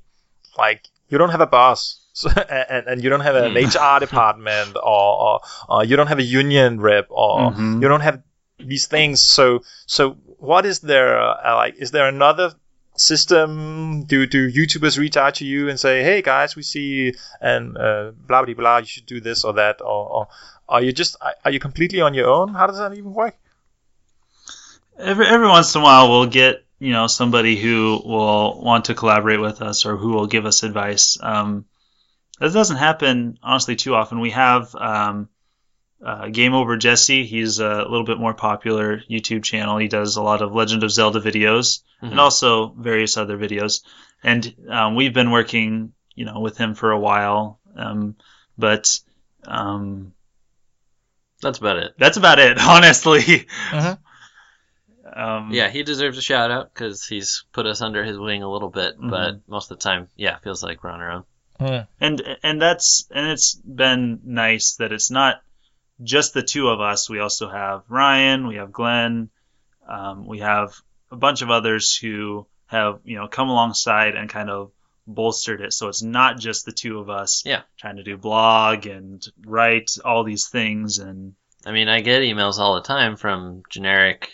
Speaker 3: like you don't have a boss so, <laughs> and, and you don't have an
Speaker 1: Hmm.
Speaker 3: HR <laughs> department or, or, or you don't have a union rep or
Speaker 4: Mhm.
Speaker 3: you don't have these things. So so what is there uh, like? Is there another system? Do do YouTubers reach out to you and say, hey guys, we see and uh, blah blah blah, you should do this or that, or, or are you just are you completely on your own? How does that even work?
Speaker 4: every every once in a while we'll get you know somebody who will want to collaborate with us or who will give us advice. Um, that doesn't happen honestly too often. We have um, uh, Game Over Jesse. He's a little bit more popular YouTube channel. He does a lot of Legend of Zelda videos
Speaker 1: Mhm.
Speaker 4: and also various other videos. And um, we've been working you know with him for a while. Um, but um,
Speaker 1: That's about it.
Speaker 4: that's about it, <laughs> honestly.
Speaker 3: Mhm.
Speaker 4: Um,
Speaker 1: Yeah, he deserves a shout out because he's put us under his wing a little bit, but most of the time, yeah, feels like we're on our own.
Speaker 4: And and that's and it's been nice that it's not just the two of us. We also have Ryan, we have Glenn, um, we have a bunch of others who have you know come alongside and kind of bolstered it. So it's not just the two of us.
Speaker 1: Yeah.
Speaker 4: trying to do blog and write all these things and
Speaker 1: I mean, I get emails all the time from generic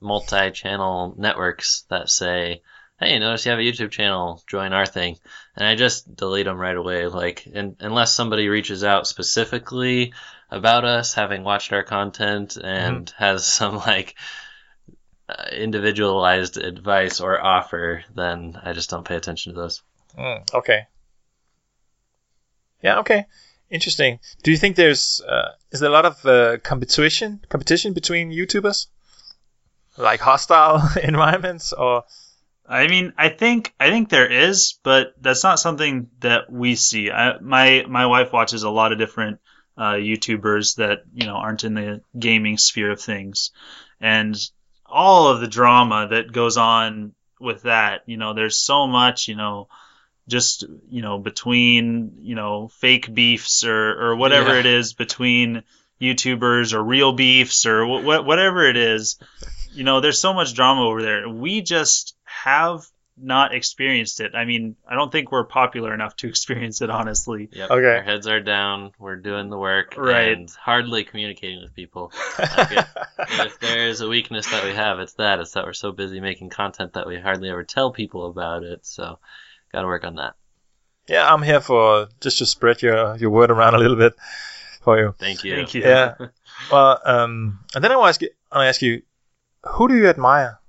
Speaker 1: multi-channel networks that say, "Hey, notice you have a YouTube channel. Join our thing," and I just delete them right away. Like, unless somebody reaches out specifically about us having watched our content and has some like uh, individualized advice or offer, then I just don't pay attention to those.
Speaker 3: Mm, okay. Yeah. Okay. Interesting. Do you think there's uh, is there a lot of uh, competition competition between YouTubers, like hostile <laughs> environments, or
Speaker 4: I mean, I think I think there is, but that's not something that we see. I, my my wife watches a lot of different uh, YouTubers that you know aren't in the gaming sphere of things, and all of the drama that goes on with that. You know, there's so much. You know, just you know between you know fake beefs or or whatever
Speaker 1: Yeah.
Speaker 4: it is between YouTubers or real beefs or wh- whatever it is. You know, there's so much drama over there. We just have not experienced it. I mean, I don't think we're popular enough to <laughs> experience it, honestly.
Speaker 1: Yep.
Speaker 3: Okay.
Speaker 1: Our heads are down. We're doing the work.
Speaker 4: Right.
Speaker 1: And hardly communicating with people. <laughs> Like if there is a weakness that we have, it's that. It's that we're so busy making content that we hardly ever tell people about it. So, got to work on that.
Speaker 3: yeah, I'm here for just to spread your, your word around a little bit for you.
Speaker 1: Thank you.
Speaker 4: Thank you.
Speaker 3: Yeah. Well, um, and then I want to ask you, I wanna ask you, who do you admire?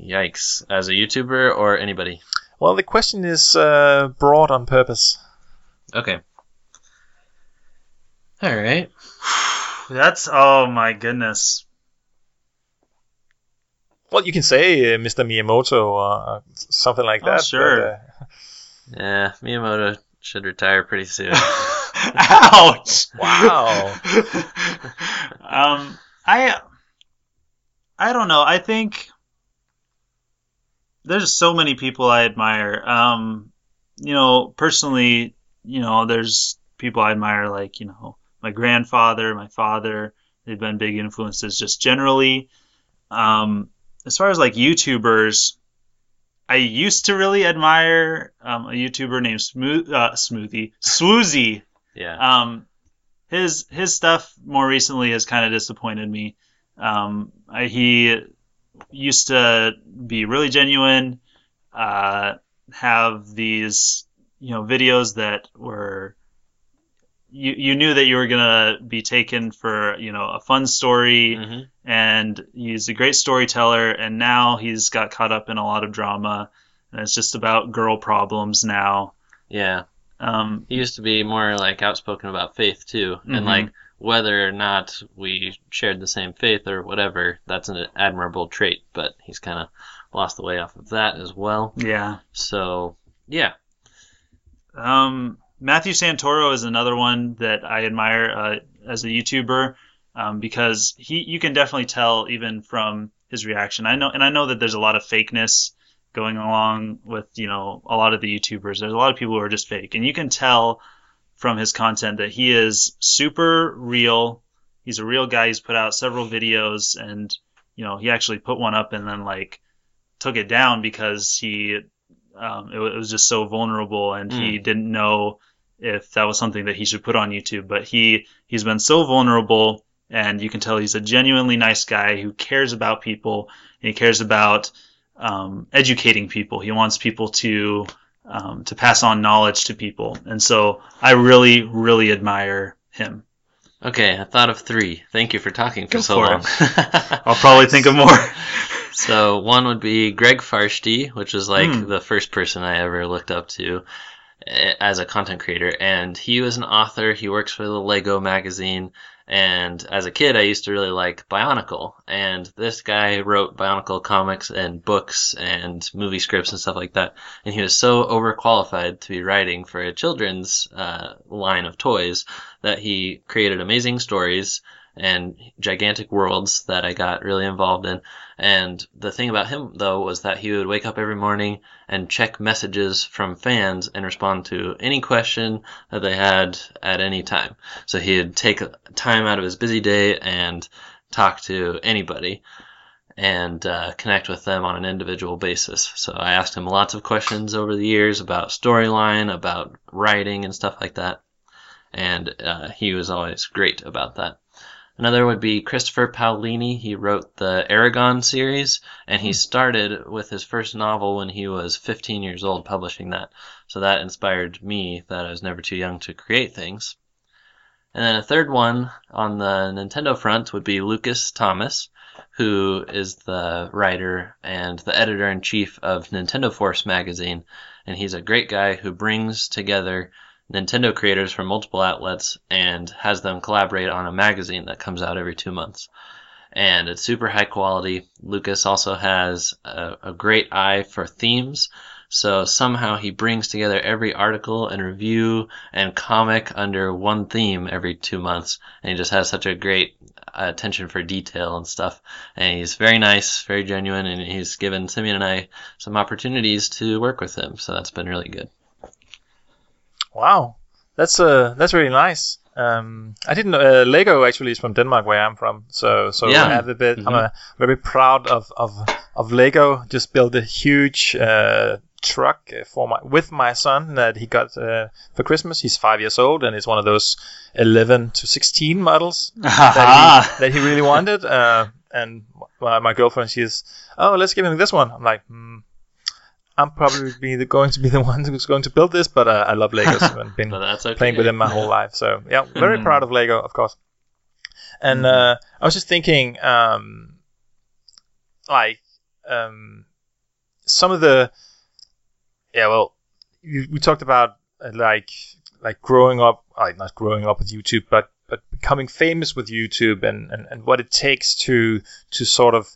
Speaker 1: Yikes. As a YouTuber or anybody?
Speaker 3: Well, the question is uh, broad on purpose.
Speaker 1: Okay. All right. <sighs>
Speaker 4: That's oh my goodness.
Speaker 3: Well, you can say uh, Mr. Miyamoto or uh, something like
Speaker 4: Oh,
Speaker 3: that.
Speaker 4: sure.
Speaker 3: but, uh, <laughs>
Speaker 1: Yeah, Miyamoto should retire pretty soon. <laughs>
Speaker 4: Ouch!
Speaker 3: Wow. <laughs>
Speaker 4: um, I I don't know. I think there's so many people I admire. Um, you know, personally, you know, there's people I admire like you know my grandfather, my father. They've been big influences just generally. Um, as far as like YouTubers, I used to really admire um, a YouTuber named Smooth uh, Smoothie Swoozie.
Speaker 1: yeah.
Speaker 4: Um, his his stuff more recently has kind of disappointed me. Um, he used to be really genuine, uh, have these you know videos that were you you knew that you were gonna be taken for you know a fun story
Speaker 1: hmm
Speaker 4: and he's a great storyteller and now he's got caught up in a lot of drama and it's just about girl problems now
Speaker 1: Yeah.
Speaker 4: um,
Speaker 1: He used to be more like outspoken about faith too,
Speaker 4: Mhm.
Speaker 1: and like whether or not we shared the same faith or whatever, that's an admirable trait. But he's kind of lost the way off of that as well.
Speaker 4: yeah
Speaker 1: So yeah,
Speaker 4: Um, Matthew Santoro is another one that I admire uh, as a YouTuber um, because he you can definitely tell even from his reaction. I know and I know that there's a lot of fakeness going along with you know a lot of the YouTubers. There's a lot of people who are just fake, and you can tell from his content that he is super real. He's a real guy. He's put out several videos, and you know he actually put one up and then like took it down because he um, it, it was just so vulnerable and he didn't know if that was something that he should put on YouTube. But he he's been so vulnerable, and you can tell he's a genuinely nice guy who cares about people and he cares about um, educating people. He wants people to um, to pass on knowledge to people, and so I really really admire him.
Speaker 1: okay. I thought of three. Thank you for talking for
Speaker 4: Go
Speaker 1: so
Speaker 4: for
Speaker 1: long. <laughs>
Speaker 4: I'll probably think of more.
Speaker 1: So one would be Greg Farshtey, which is like
Speaker 4: Hmm.
Speaker 1: the first person I ever looked up to eh, as a content creator, and he was an author. He works for the Lego magazine, and as a kid, I used to really like Bionicle, and this guy wrote Bionicle comics and books and movie scripts and stuff like that, and he was so overqualified to be writing for a children's uh, line of toys that he created amazing stories and gigantic worlds that I got really involved in. And the thing about him, though, was that he would wake up every morning and check messages from fans and respond to any question that they had at any time. So he'd take time out of his busy day and talk to anybody and uh, connect with them on an individual basis. So I asked him lots of questions over the years about storyline, about writing, and stuff like that. And uh, he was always great about that. Another would be Christopher Paolini. He wrote the Eragon series, and he hmm. started with his first novel when he was 15 years old, publishing that. So that inspired me that I was never too young to create things. And then a third one on the Nintendo front would be Lucas Thomas, who is the writer and the editor in chief of Nintendo Force magazine. And he's a great guy who brings together Nintendo creators from multiple outlets and has them collaborate on a magazine that comes out every two months. and it's super high quality. Lucas also has a, a great eye for themes. So somehow he brings together every article and review and comic under one theme every two months, and he just has such a great attention for detail and stuff. And he's very nice, very genuine, and he's given Simeon and I some opportunities to work with him. So that's been really good.
Speaker 3: Wow, that's uh that's really nice. Um, I didn't know uh, Lego actually is from Denmark, where I'm from. So so
Speaker 1: Yeah.
Speaker 3: I have a bit. I'm
Speaker 1: Mhm.
Speaker 3: uh, very proud of of of Lego. Just built a huge uh, truck for my with my son that he got uh, for Christmas. He's five years old, and it's one of those 11 to 16 models that he, <laughs> that he really wanted. Uh, and my, my girlfriend, she's, oh, let's give him this one. I'm like, hmm, I'm probably be the, going to be the <laughs> one who's going to build this, but uh, I love Legos. I've been <laughs>
Speaker 1: okay.
Speaker 3: playing with them my whole life. So yeah, very
Speaker 4: Mhm.
Speaker 3: proud of Lego, of course. And uh, I was just thinking, um, like, um, some of the, yeah, well, you, we talked about uh, like, like growing up, like not growing up with YouTube, but but becoming famous with YouTube and, and, and what it takes to to sort of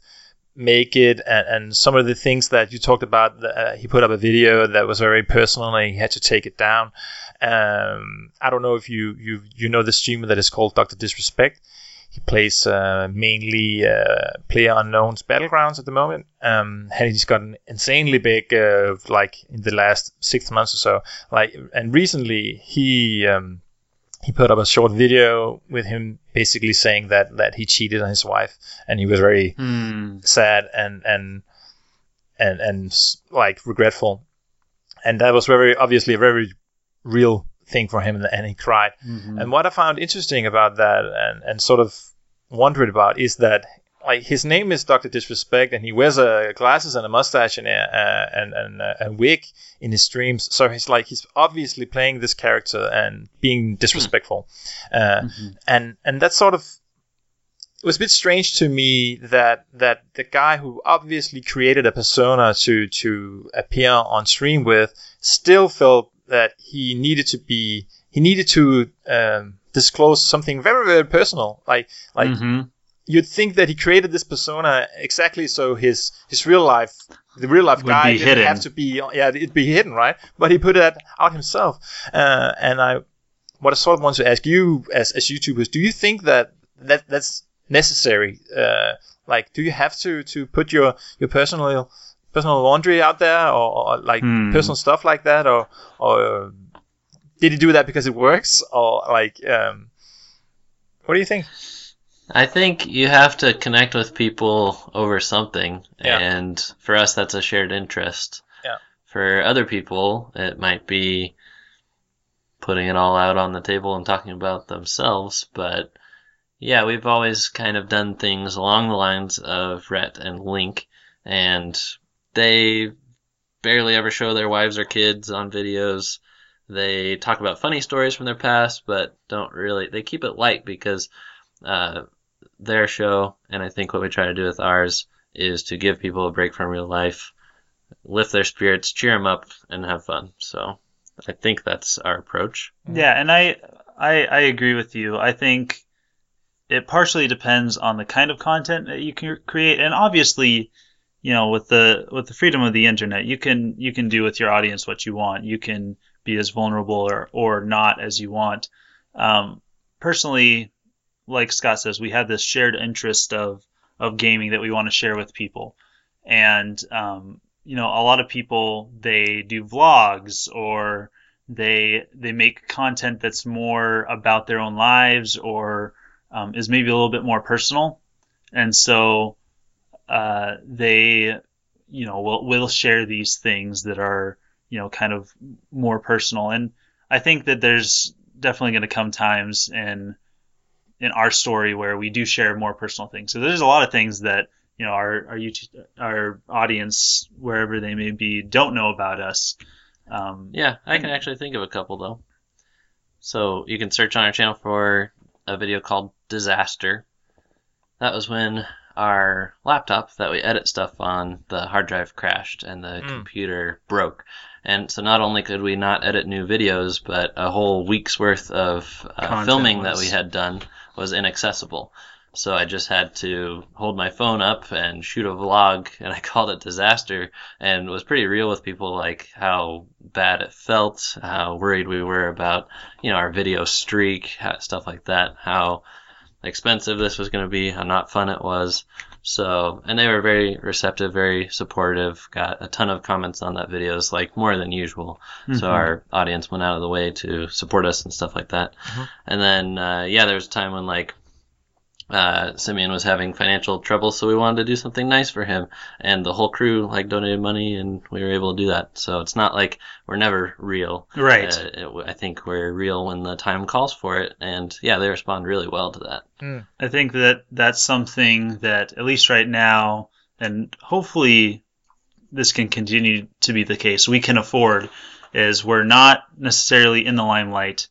Speaker 3: make it and, and some of the things that you talked about uh, he put up a video that was very personal and he had to take it down. Um, I don't know if you you you know the streamer that is called Dr. Disrespect. He plays uh, mainly uh, PlayerUnknown's Battlegrounds at the moment. Um, and he's gotten insanely big uh, like in the last six months or so. Like and recently he um, he put up a short video with him basically saying that that he cheated on his wife and he was very
Speaker 4: Hmm.
Speaker 3: sad and and and and like regretful and that was very obviously a very real thing for him and, he cried
Speaker 4: Mhm.
Speaker 3: and what I found interesting about that and, and sort of wondered about is that like his name is Doctor Disrespect and he wears uh, glasses and a mustache and a, uh, and and uh, a wig in his streams. So he's like he's obviously playing this character and being disrespectful, uh,
Speaker 4: Mhm.
Speaker 3: and and that sort of it was a bit strange to me that that the guy who obviously created a persona to to appear on stream with still felt that he needed to be he needed to um, disclose something very very personal like like
Speaker 4: Mhm.
Speaker 3: You'd think that he created this persona exactly so his his real life the real life
Speaker 4: Would
Speaker 3: guy didn't
Speaker 4: hidden.
Speaker 3: have to be yeah it'd be hidden right? But he put that out himself. Uh, and I what I sort of want to ask you as as YouTubers do you think that that that's necessary? Uh, like do you have to to put your your personal personal laundry out there or, or like
Speaker 4: Hmm.
Speaker 3: personal stuff like that? Or or did he do that because it works? Or like um, what do you think
Speaker 1: I think you have to connect with people over something,
Speaker 3: Yeah.
Speaker 1: and for us, that's a shared interest.
Speaker 3: Yeah.
Speaker 1: For other people, it might be putting it all out on the table and talking about themselves, but yeah, we've always kind of done things along the lines of Rhett and Link, and they barely ever show their wives or kids on videos. They talk about funny stories from their past, but don't really. They keep it light because uh, their show, and I think what we try to do with ours is to give people a break from real life, lift their spirits, cheer them up, and have fun. So I think that's our approach.
Speaker 4: Yeah, and I, I I agree with you. I think it partially depends on the kind of content that you can create, and obviously, you know, with the with the freedom of the internet, you can you can do with your audience what you want. You can be as vulnerable or or not as you want. Um, personally, like Scott says, we have this shared interest of of gaming that we want to share with people, and um, you know, a lot of people they do vlogs or they they make content that's more about their own lives or um, is maybe a little bit more personal, and so uh, they you know will will share these things that are you know kind of more personal. And I think that there's definitely going to come times in in our story where we do share more personal things. So there's a lot of things that you know our our YouTube our audience wherever they may be don't know about us. Um,
Speaker 1: Yeah, I can actually think of a couple though. So you can search on our channel for a video called Disaster. That was when our laptop that we edit stuff on, the hard drive crashed and the
Speaker 3: Mm.
Speaker 1: computer broke. And so not only could we not edit new videos, but a whole week's worth of uh,
Speaker 4: Content
Speaker 1: filming that we had done was inaccessible. So I just had to hold my phone up and shoot a vlog, and I <laughs> called it disaster, and was pretty real with people like how bad it felt, how worried we were about, you know, our video streak, stuff like that, how expensive this was going to be, how not fun it was. So, and they were very receptive, very supportive. Got a ton of comments on that videos, like more than usual.
Speaker 4: Mhm.
Speaker 1: So our audience went out of the way to support us and stuff like that.
Speaker 3: Mhm.
Speaker 1: And then, uh, yeah, there was a time when like uh, Simeon was having financial trouble, so we wanted to do something nice for him, and the whole crew like donated money, and we were able to do that. So it's not like we're never real.
Speaker 4: Right.
Speaker 1: Uh, it, I think we're real when the time calls for it, and yeah, they respond really well to that.
Speaker 4: I think that that's something that, at least right now, and hopefully this can continue to be the case, we can afford is we're not necessarily in the limelight.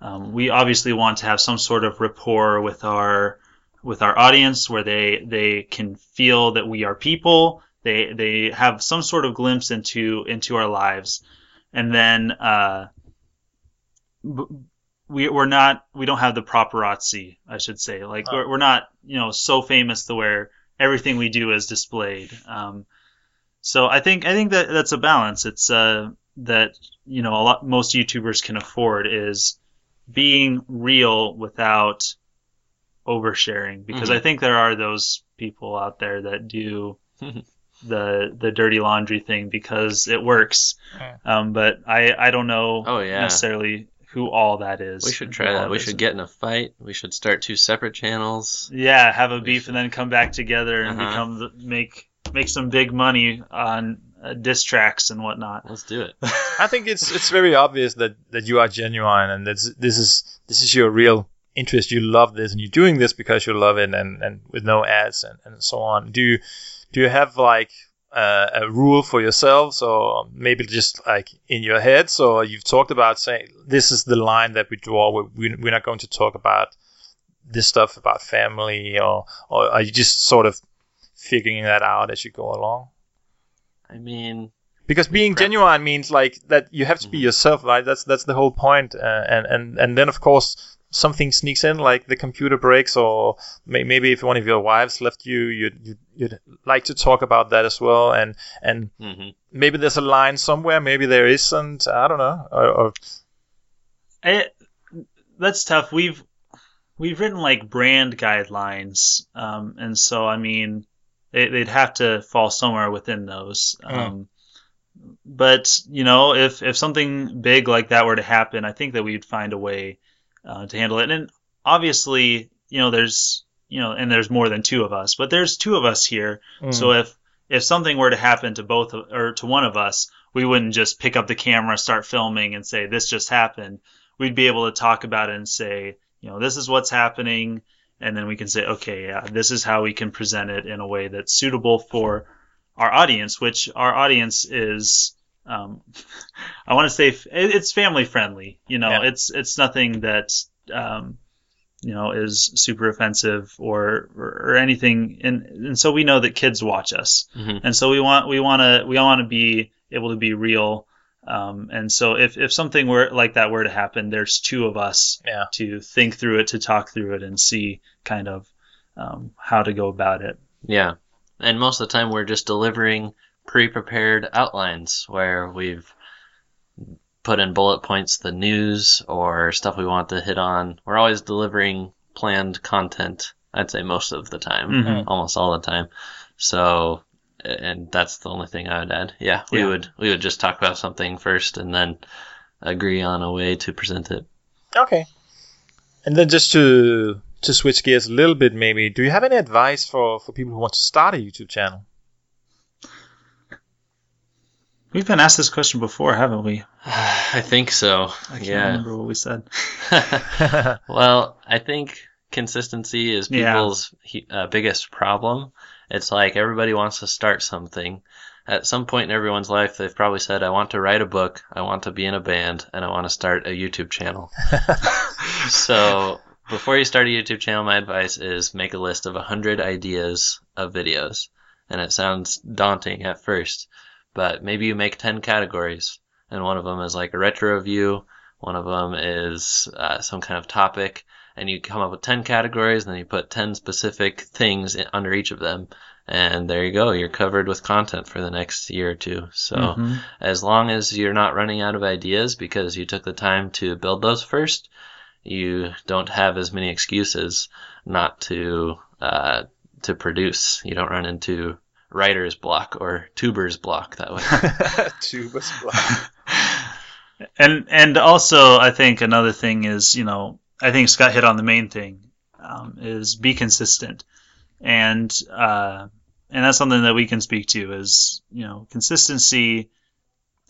Speaker 4: Um, we obviously want to have some sort of rapport with our with our audience where they they can feel that we are people. They they have some sort of glimpse into into our lives, and then uh, we we're not we don't have the paparazzi I should say. Like we're, we're not you know so famous to where everything we do is displayed. Um, so I think I think that that's a balance. It's uh that you know a lot most YouTubers can afford is being real without oversharing because
Speaker 1: Mhm.
Speaker 4: I think there are those people out there that do <laughs> the the dirty laundry thing because it works
Speaker 3: Yeah.
Speaker 4: um, but I I don't know
Speaker 1: Oh yeah.
Speaker 4: necessarily who all that is.
Speaker 1: We should try that. We should get in a fight. We should start two separate channels.
Speaker 4: yeah have a
Speaker 1: we
Speaker 4: beef
Speaker 1: should-
Speaker 4: and then come back together and
Speaker 1: Uh-huh.
Speaker 4: become the, make make some big money on uh, diss tracks and whatnot.
Speaker 1: Let's do it. <laughs>
Speaker 3: I think it's it's very obvious that, that you are genuine and that this is this is your real interest. You love this and you're doing this because you love it and, and with no ads and, and so on. Do you do you have like uh, a rule for yourselves or maybe just like in your head? So you've talked about saying this is the line that we draw. We, we're not going to talk about this stuff about family or or are you just sort of figuring that out as you go along?
Speaker 1: I mean,
Speaker 3: because being genuine means like that you have to be
Speaker 1: Mhm.
Speaker 3: yourself right that's that's the whole point uh, and and and then of course something sneaks in like the computer breaks or may, maybe if one of your wives left you you'd, you'd you'd like to talk about that as well and and
Speaker 1: hmm
Speaker 3: maybe there's a line somewhere maybe there isn't i don't know or, or
Speaker 4: It, that's tough. We've we've written like brand guidelines, um, and so I mean, they, they'd have to fall somewhere within those. Um, but you know, if if something big like that were to happen, I think that we'd find a way uh, to handle it. And obviously, you know, there's you know, and there's more than two of us, but there's two of us here.
Speaker 3: mm,
Speaker 4: So if if something were to happen to both or to one of us, we wouldn't just pick up the camera, start filming, and say this just happened. We'd be able to talk about it and say, you know, this is what's happening, and then we can say, okay, yeah, this is how we can present it in a way that's suitable for our audience, which our audience is. Um, <laughs> I want to say f- it's family friendly. You know,
Speaker 3: Yeah.
Speaker 4: it's it's nothing that um, you know is super offensive or or, or anything, and and so we know that kids watch us
Speaker 1: hmm
Speaker 4: and so we want we want to we want to be able to be real um, and so if, if something were like that were to happen there's two of us
Speaker 3: yeah
Speaker 4: to think through it to talk through it and see kind of um, how to go about it
Speaker 1: Yeah. And most of the time we're just delivering pre-prepared outlines where we've put in bullet points the news or stuff we want to hit on. We're always delivering planned content. I'd say most of the time,
Speaker 4: Mhm.
Speaker 1: almost all the time. So, and that's the only thing I would add. Yeah, we
Speaker 4: Yeah.
Speaker 1: would we would just talk about something first and then agree on a way to present it.
Speaker 3: okay and then just to to switch gears a little bit maybe do you have any advice for for people who want to start a youtube channel
Speaker 4: we've been asked this question before haven't we <sighs>
Speaker 1: I think so.
Speaker 4: i can't
Speaker 1: yeah.
Speaker 4: remember what we said <laughs>
Speaker 1: well, I think consistency is people's he- uh, biggest problem. It's like everybody wants to start something. At some point in everyone's life, they've probably said, I want to write a book, I want to be in a band, and I want to start a YouTube channel. <laughs> so, before you start a YouTube channel, my advice is make a list of 100 ideas of videos. And it sounds daunting at first, but maybe you make 10 categories, and one of them is like a retro review, one of them is uh, some kind of topic, and you come up with 10 categories, and then you put 10 specific things in, under each of them, and there you go. You're covered with content for the next year or two. So
Speaker 4: Mhm.
Speaker 1: as long as you're not running out of ideas because you took the time to build those first, you don't have as many excuses not to uh, to produce. You don't run into writer's block or tuber's block that way. <laughs> <laughs>
Speaker 3: Tubers block. <laughs>
Speaker 4: and and also I think another thing is you know I think Scott hit on the main thing um, is be consistent and uh, and that's something that we can speak to is you know consistency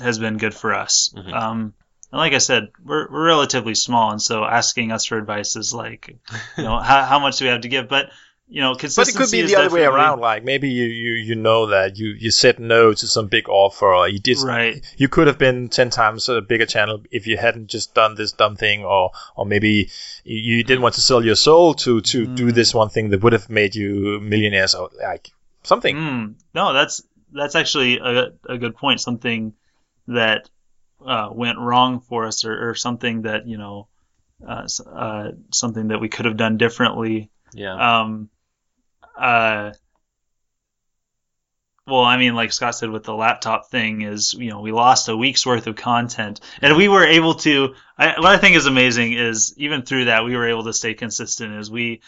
Speaker 4: has been good for us
Speaker 1: Mhm.
Speaker 4: um, and like I said we're, we're relatively small and so asking us for advice is like you know how, how much do we have to give but you know
Speaker 3: But it could be the other way around. Like maybe you, you, you know that you, you said no to some big offer, or you did.
Speaker 4: right
Speaker 3: You could have been ten times a bigger channel if you hadn't just done this dumb thing, or or maybe you, you didn't want to sell your soul to to do
Speaker 4: Mm.
Speaker 3: this one thing that would have made you millionaires, or like something.
Speaker 4: Mm, no, that's that's actually a, a good point. Something that uh, went wrong for us, or, or something that you know, uh, uh, something that we could have done differently.
Speaker 1: yeah.
Speaker 4: Um, uh, well, I mean, like Scott said with the laptop thing, is you know we lost a week's worth of content, and we were able to. I, what I think is amazing is even through that we were able to stay consistent. Is we,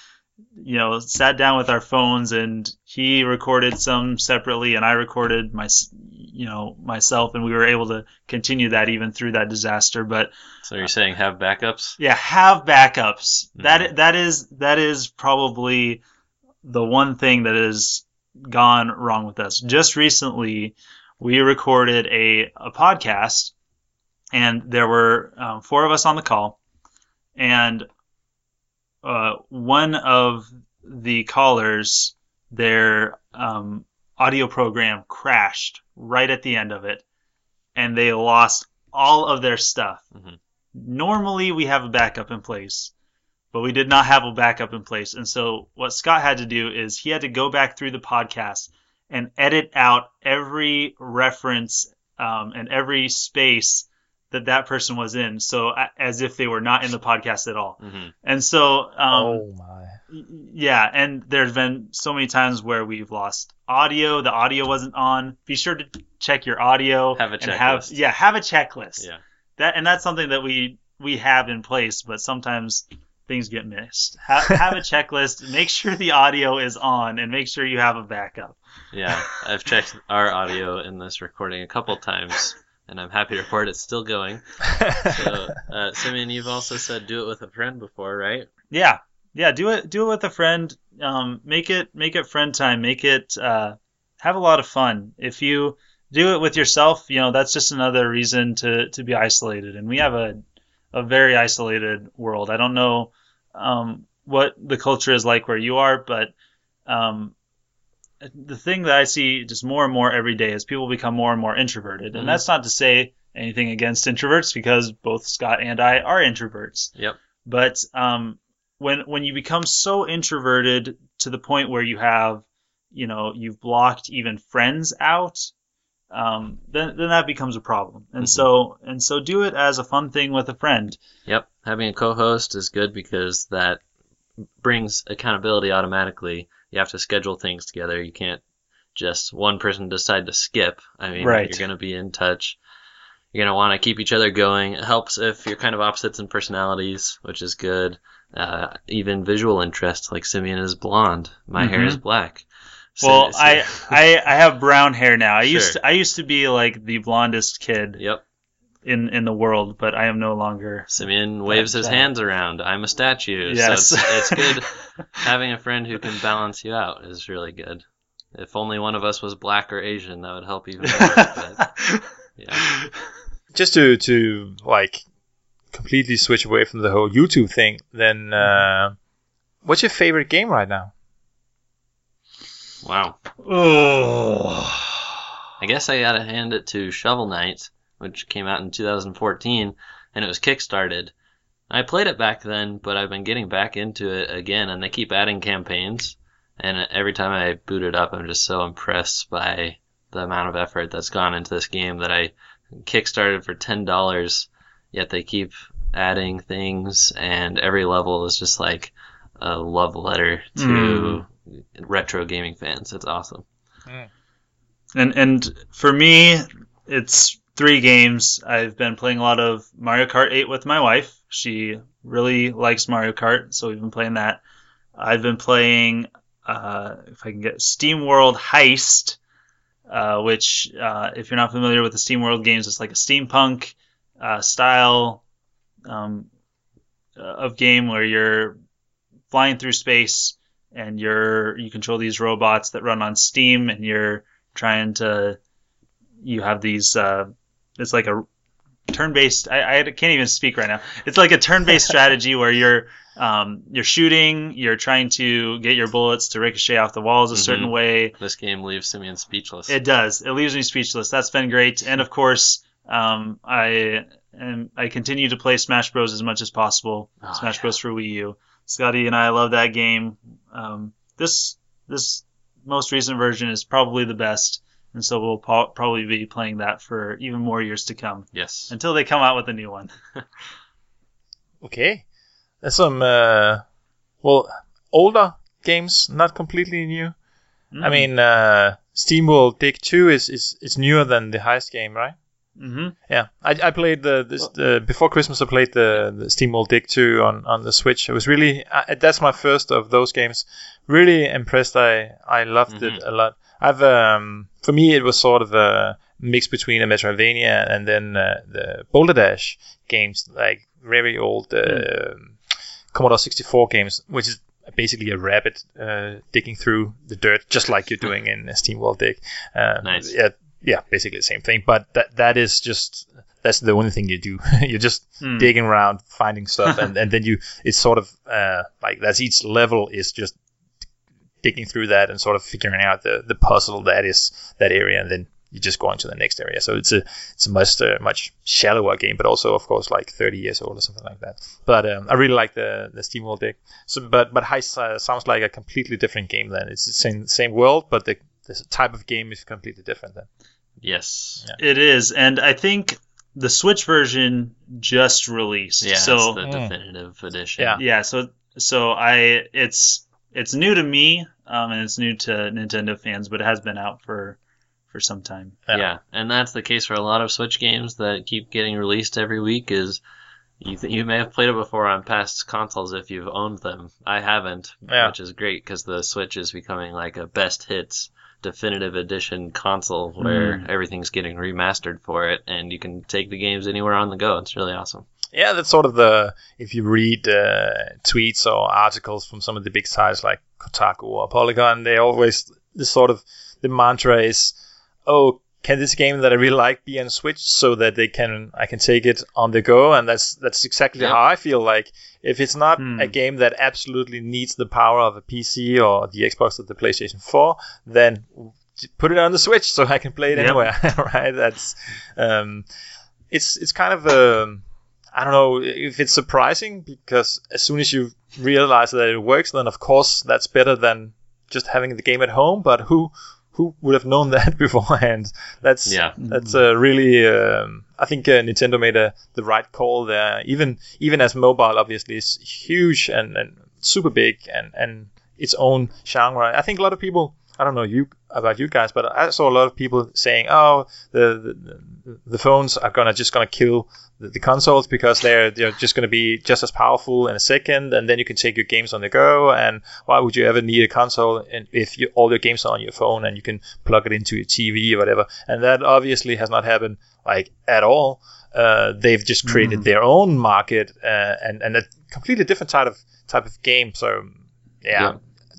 Speaker 4: you know, sat down with our phones and he recorded some separately, and I recorded my, you know, myself, and we were able to continue that even through that disaster. But
Speaker 1: So you're saying have backups?
Speaker 4: yeah, have backups.
Speaker 1: Mhm.
Speaker 4: That that is that is probably the one thing that has gone wrong with us. Just recently, we recorded a a podcast, and there were um, four of us on the call, and uh, one of the callers, their um, audio program crashed right at the end of it, and they lost all of their stuff.
Speaker 1: Mhm.
Speaker 4: Normally, we have a backup in place, but we did not have a backup in place. And so, what Scott had to do is he had to go back through the podcast and edit out every reference um, and every space that that person was in, so as if they were not in the podcast at all.
Speaker 1: hmm
Speaker 4: And so, um,
Speaker 3: oh my!
Speaker 4: Yeah, and there's been so many times where we've lost audio. The audio wasn't on. Be sure to check your audio.
Speaker 1: Have a
Speaker 4: and have
Speaker 1: checklist.
Speaker 4: yeah, have a checklist.
Speaker 1: Yeah.
Speaker 4: That and that's something that we we have in place, but sometimes things get missed. Have, have a <laughs> checklist. Make sure the audio is on, and make sure you have a backup.
Speaker 1: Yeah. I've checked our audio in this recording a couple times, and I'm happy to report it's still going. So, uh, <laughs> Simeon, you've also said do it with a friend before, right?
Speaker 4: Yeah, yeah. Do it. Do it with a friend. Um, make it. Make it friend time. Make it. Uh, have a lot of fun. If you do it with yourself, you know that's just another reason to to be isolated. And we have a a very isolated world. I don't know um, what the culture is like where you are, but um, the thing that I see just more and more every day is people become more and more introverted.
Speaker 1: Mhm.
Speaker 4: And that's not to say anything against introverts because both Scott and I are introverts.
Speaker 1: Yep.
Speaker 4: But um, when when you become so introverted to the point where you have, you know, you've blocked even friends out, um, then then that becomes a problem. And
Speaker 1: Mhm.
Speaker 4: so and so do it as a fun thing with a friend.
Speaker 1: Yep. Having a co-host is good because that brings accountability automatically. You have to schedule things together. You can't just one person decide to skip. I mean,
Speaker 4: Right.
Speaker 1: you're going to be in touch. You're going to want to keep each other going. It helps if you're kind of opposites in personalities, which is good. Uh, even visual interest, like Simeon is blonde. My hair
Speaker 4: Mhm.
Speaker 1: is black. So-
Speaker 4: Well,
Speaker 1: so-
Speaker 4: I, I I have brown hair now. I used to, I used to be like the blondest kid
Speaker 1: Yep.
Speaker 4: in in the world, but I am no longer.
Speaker 1: Simeon waves his hands around. I'm a statue.
Speaker 4: Yes.
Speaker 1: So it's, it's good. <laughs> Having a friend who can balance you out is really good. If only one of us was black or Asian, that would help even more. but, <laughs> yeah.
Speaker 3: Just to to like completely switch away from the whole YouTube thing, then uh, what's your favorite game right now?
Speaker 1: Wow.
Speaker 4: oh.
Speaker 1: I guess I gotta hand it to Shovel Knight, which came out in 2014, and it was kickstarted. I played it back then, but I've been getting back into it again, and they keep adding campaigns. And every time I boot it up, I'm just so impressed by the amount of effort that's gone into this game that I kickstarted for ten dollars. Yet they keep adding things, and every level is just like a love letter to
Speaker 4: Mm.
Speaker 1: Retro gaming fans. It's awesome.
Speaker 4: And and for me, it's three games. I've been playing a lot of Mario Kart 8 with my wife. She really likes Mario Kart, so we've been playing that. I've been playing, uh, if I can get SteamWorld Heist, uh, which, uh, if you're not familiar with the SteamWorld games, it's like a steampunk uh, style um, of game where you're flying through space and you're you control these robots that run on Steam, and you're trying to you have these uh, it's like a turn-based I, I can't even speak right now. It's like a turn-based <laughs> strategy where you're um, you're shooting you're trying to get your bullets to ricochet off the walls a certain
Speaker 1: Mhm.
Speaker 4: way.
Speaker 1: This game leaves Simeon speechless.
Speaker 4: it does. It leaves me speechless. That's been great. And of course um, I am I continue to play Smash Bros. as much as possible.
Speaker 1: Oh,
Speaker 4: Smash
Speaker 1: yeah.
Speaker 4: Bros for Wii U Scotty and I love that game um, this this most recent version is probably the best and so we'll po- probably be playing that for even more years to come
Speaker 1: Yes.
Speaker 4: until they come out with a new one. <laughs>
Speaker 3: Okay, there's some uh, well older games, not completely new. I
Speaker 4: Mm.
Speaker 3: mean, uh, SteamWorld Dig 2 is, is is newer than the Heist game, right?
Speaker 4: Hmm
Speaker 3: Yeah, I, I played the this the, before Christmas. I played the the SteamWorld Dig 2 on, on the Switch. It was really uh, that's my first of those games. Really impressed. I I loved it a lot. I've um for me it was sort of a mix between a Metroidvania and then uh, the Boulder Dash games, like very old uh, Commodore 64 games, which is basically a rabbit uh, digging through the dirt, just like you're doing <laughs> in SteamWorld Dig. Uh,
Speaker 1: Nice.
Speaker 3: Yeah, yeah, basically the same thing. But that that is just that's the only thing you do. <laughs> you're just
Speaker 4: Hmm.
Speaker 3: digging around, finding stuff, <laughs> and, and then you it's sort of uh, like that's each level is just digging through that and sort of figuring out the, the puzzle that is that area, and then you just go on to the next area. So it's a it's a much uh, much shallower game, but also of course like 30 years old or something like that. But um, I really like the the SteamWorld Dig. So, but but Heist uh, sounds like a completely different game. Then it's the same same world, but the the type of game is completely different. Then
Speaker 1: Yes.
Speaker 3: Yeah.
Speaker 4: It is, and I think the Switch version just released.
Speaker 1: Yeah.
Speaker 4: so
Speaker 1: it's the
Speaker 3: Mm.
Speaker 1: definitive edition.
Speaker 3: Yeah.
Speaker 4: yeah, so so I it's it's new to me, um, and it's new to Nintendo fans, but it has been out for for some time.
Speaker 3: Yeah.
Speaker 1: Yeah, and that's the case for a lot of Switch games that keep getting released every week. Is you th- you may have played it before on past consoles if you've owned them. I haven't,
Speaker 3: Yeah.
Speaker 1: which is great because the Switch is becoming like a best hits definitive edition console where
Speaker 4: Mm.
Speaker 1: everything's getting remastered for it, and you can take the games anywhere on the go. It's really awesome.
Speaker 3: Yeah, that's sort of the if you read uh, tweets or articles from some of the big sites like Kotaku or Polygon, they always the sort of the mantra is, oh, can this game that I really like be on Switch so that they can I can take it on the go, and that's that's exactly how I feel like if it's not
Speaker 4: Hmm.
Speaker 3: a game that absolutely needs the power of a PC or the Xbox or the PlayStation 4, then put it on the Switch so I can play it
Speaker 4: Yep.
Speaker 3: anywhere. <laughs> right? That's um, it's it's kind of um, I don't know if it's surprising because as soon as you realize that it works, then of course that's better than just having the game at home. But who who would have known <laughs> that beforehand? That's
Speaker 1: Yeah.
Speaker 3: that's uh, really. Um, I think uh, Nintendo made a, the right call there. Even even as mobile, obviously, is huge and, and super big and and its own genre. I think a lot of people. I don't know you about you guys, but I saw a lot of people saying, "Oh, the the, the phones are gonna just gonna kill the, the consoles because they're they're just gonna be just as powerful in a second, and then you can take your games on the go. And why would you ever need a console if you, all your games are on your phone and you can plug it into your TV or whatever? And that obviously has not happened like at all. Uh, they've just created
Speaker 4: Mhm.
Speaker 3: their own market uh, and and a completely different type of type of game. So yeah,
Speaker 1: Yeah.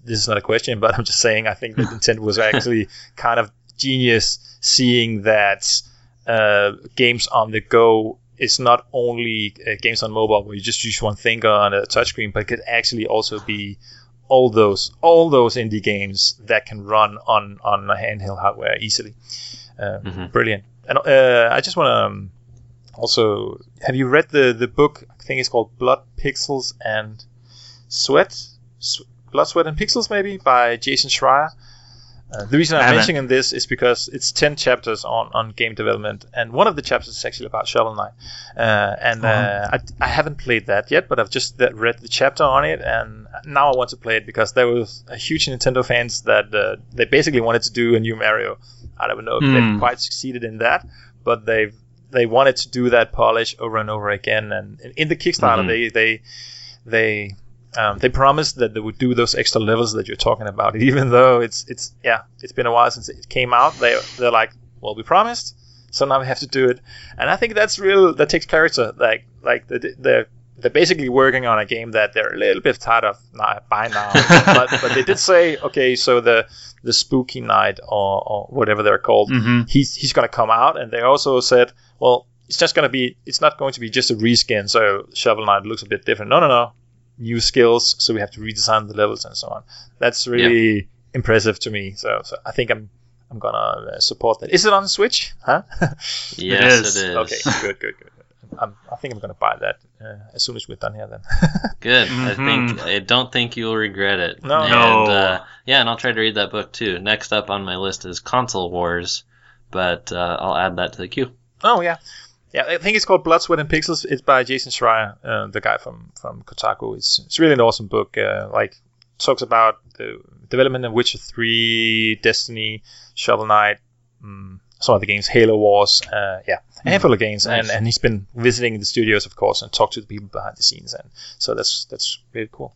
Speaker 3: This is not a question, but I'm just saying I think that <laughs> Nintendo was actually kind of genius seeing that uh, games on the go is not only uh, games on mobile where you just use one finger on a touchscreen, but it could actually also be all those all those indie games that can run on on a handheld hardware easily. Uh,
Speaker 1: Mhm.
Speaker 3: Brilliant. And uh, I just want to um, also have you read the the book? I think it's called Blood, Pixels, and Sweat. Sw- Blood, Sweat, and Pixels, maybe by Jason Schreier. Uh, the reason I'm mentioning this is because it's 10 chapters on, on game development, and one of the chapters is actually about Shovel Knight. Uh, and uh, I, I haven't played that yet, but I've just uh, read the chapter on it, and now I want to play it because there was a huge Nintendo fans that uh, they basically wanted to do a new Mario. I don't know if
Speaker 4: Hmm.
Speaker 3: they've quite succeeded in that, but they've they wanted to do that polish over and over again. And in- in the Kickstarter,
Speaker 1: Mhm.
Speaker 3: they they they um, they promised that they would do those extra levels that you're talking about. <laughs> Even though it's it's yeah, it's been a while since it came out. They they're like, well, we promised, so now we have to do it. And I think that's real. That takes character. Like like the they're they're basically working on a game that they're a little bit tired of by now. <laughs> but but they did say, okay, so the the spooky night or, or whatever they're called,
Speaker 4: hmm
Speaker 3: he's he's gonna come out, and they also said, well, it's just gonna be, it's not going to be just a reskin, so Shovel Knight looks a bit different. No, no, no, new skills, so we have to redesign the levels and so on. That's really impressive to me. So, so I think I'm I'm gonna uh, support that. Is it on Switch? Huh? <laughs>
Speaker 1: Yes,
Speaker 4: is.
Speaker 1: it is.
Speaker 3: okay, good, good, good. I'm, I think I'm gonna buy that uh, as soon as we're done here. Then. <laughs>
Speaker 1: Good. I think. I don't think you'll regret it.
Speaker 3: No.
Speaker 1: And,
Speaker 4: No.
Speaker 1: Uh, yeah, and I'll try to read that book too. Next up on my list is Console Wars, but uh, I'll add that to the queue.
Speaker 3: Oh yeah, yeah. I think it's called Blood, Sweat, and Pixels. It's by Jason Schreier, uh, the guy from from Kotaku. It's it's really an awesome book. Uh, like talks about the development of Witcher Three, Destiny, Shovel Knight, um, some the games, Halo Wars. Uh, yeah, a handful of games. And
Speaker 1: Nice.
Speaker 3: and he's been visiting the studios, of course, and talked to the people behind the scenes. And so that's that's really cool.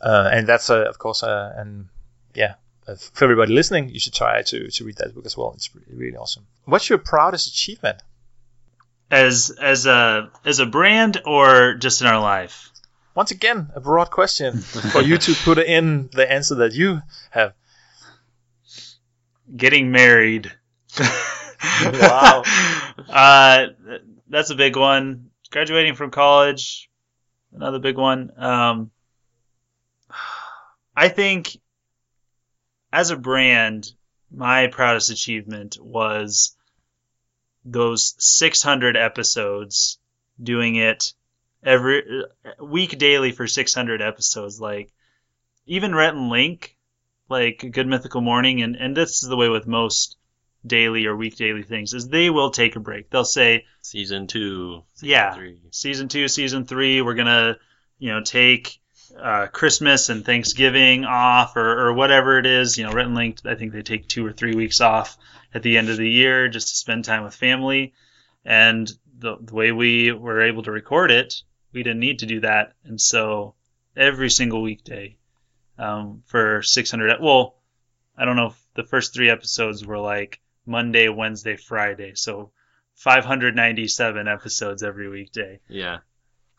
Speaker 3: Uh, and that's uh, of course uh, and yeah. For everybody listening, you should try to, to read that book as well. It's really awesome. What's your proudest achievement?
Speaker 4: As as a as a brand or just in our life?
Speaker 3: Once again, a broad question <laughs> for you to put in the answer that you have.
Speaker 4: Getting married.
Speaker 3: Wow. <laughs>
Speaker 4: Uh, that's a big one. Graduating from college, another big one. Um, I think as a brand, my proudest achievement was those 600 episodes, doing it every week daily for 600 episodes. Like even Rhett and Link, like Good Mythical Morning, and and this is the way with most daily or week daily things is they will take a break. They'll say
Speaker 1: Season two. Season
Speaker 4: Yeah.
Speaker 1: Three.
Speaker 4: season two, season three, we're gonna, you know, take uh, Christmas and Thanksgiving off or, or whatever it is. You know, Rhett and Link, I think they take two or three weeks off at the end of the year just to spend time with family. And the, the way we were able to record it, we didn't need to do that. And so every single weekday um, for 600, well, I don't know if the first three episodes were like Monday, Wednesday, Friday. So 597 episodes every weekday.
Speaker 1: Yeah.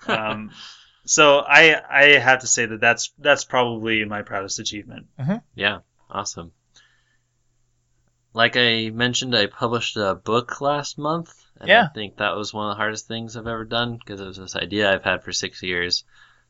Speaker 4: Um, <laughs> so I I have to say that that's that's probably my proudest achievement.
Speaker 1: Yeah, awesome. Like I mentioned, I published a book last month, and
Speaker 3: Yeah.
Speaker 1: I think that was one of the hardest things I've ever done because it was this idea I've had for six years.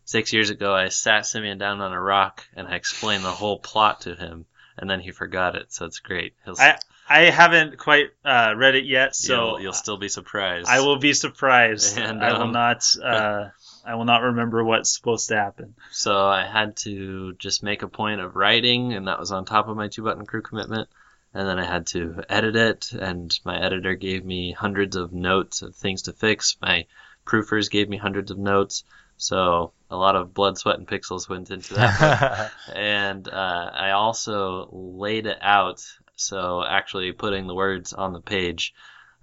Speaker 1: Six years ago, I sat Simeon down on a rock and I explained the whole plot to him, and then he forgot it. So it's great. He'll,
Speaker 4: I I haven't quite uh, read it yet, so
Speaker 1: you'll, you'll still be surprised.
Speaker 4: I will be surprised. <laughs>
Speaker 1: And,
Speaker 4: I will
Speaker 1: um,
Speaker 4: not uh, I will not remember what's supposed to happen.
Speaker 1: So I had to just make a point of writing, and that was on top of my two button crew commitment. And then I had to edit it, and my editor gave me hundreds of notes of things to fix. My proofers gave me hundreds of notes. So a lot of blood, sweat, and pixels went into that. <laughs> and uh, I also laid it out. So actually putting the words on the page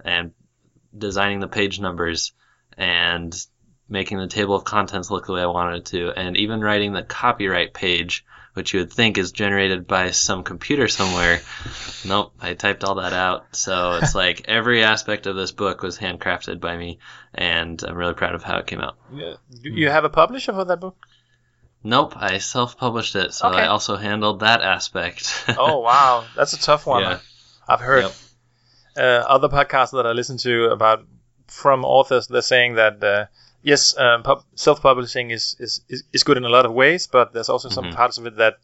Speaker 1: and designing the page numbers and making the table of contents look the way I wanted it to, and even writing the copyright page, which you would think is generated by some computer somewhere. Nope, I typed all that out. So it's <laughs> like every aspect of this book was handcrafted by me, and I'm really proud of how it came out.
Speaker 3: Yeah. You have a publisher for that book?
Speaker 1: Nope, I self-published it, so
Speaker 3: Okay.
Speaker 1: I also handled that aspect. <laughs>
Speaker 3: Oh wow, that's a tough one.
Speaker 1: Yeah.
Speaker 3: I've heard
Speaker 1: Yep.
Speaker 3: uh, other podcasts that I listen to about from authors. They're saying that uh, yes, um, pub- self-publishing is, is, is is good in a lot of ways, but there's also some
Speaker 1: Mhm.
Speaker 3: parts of it that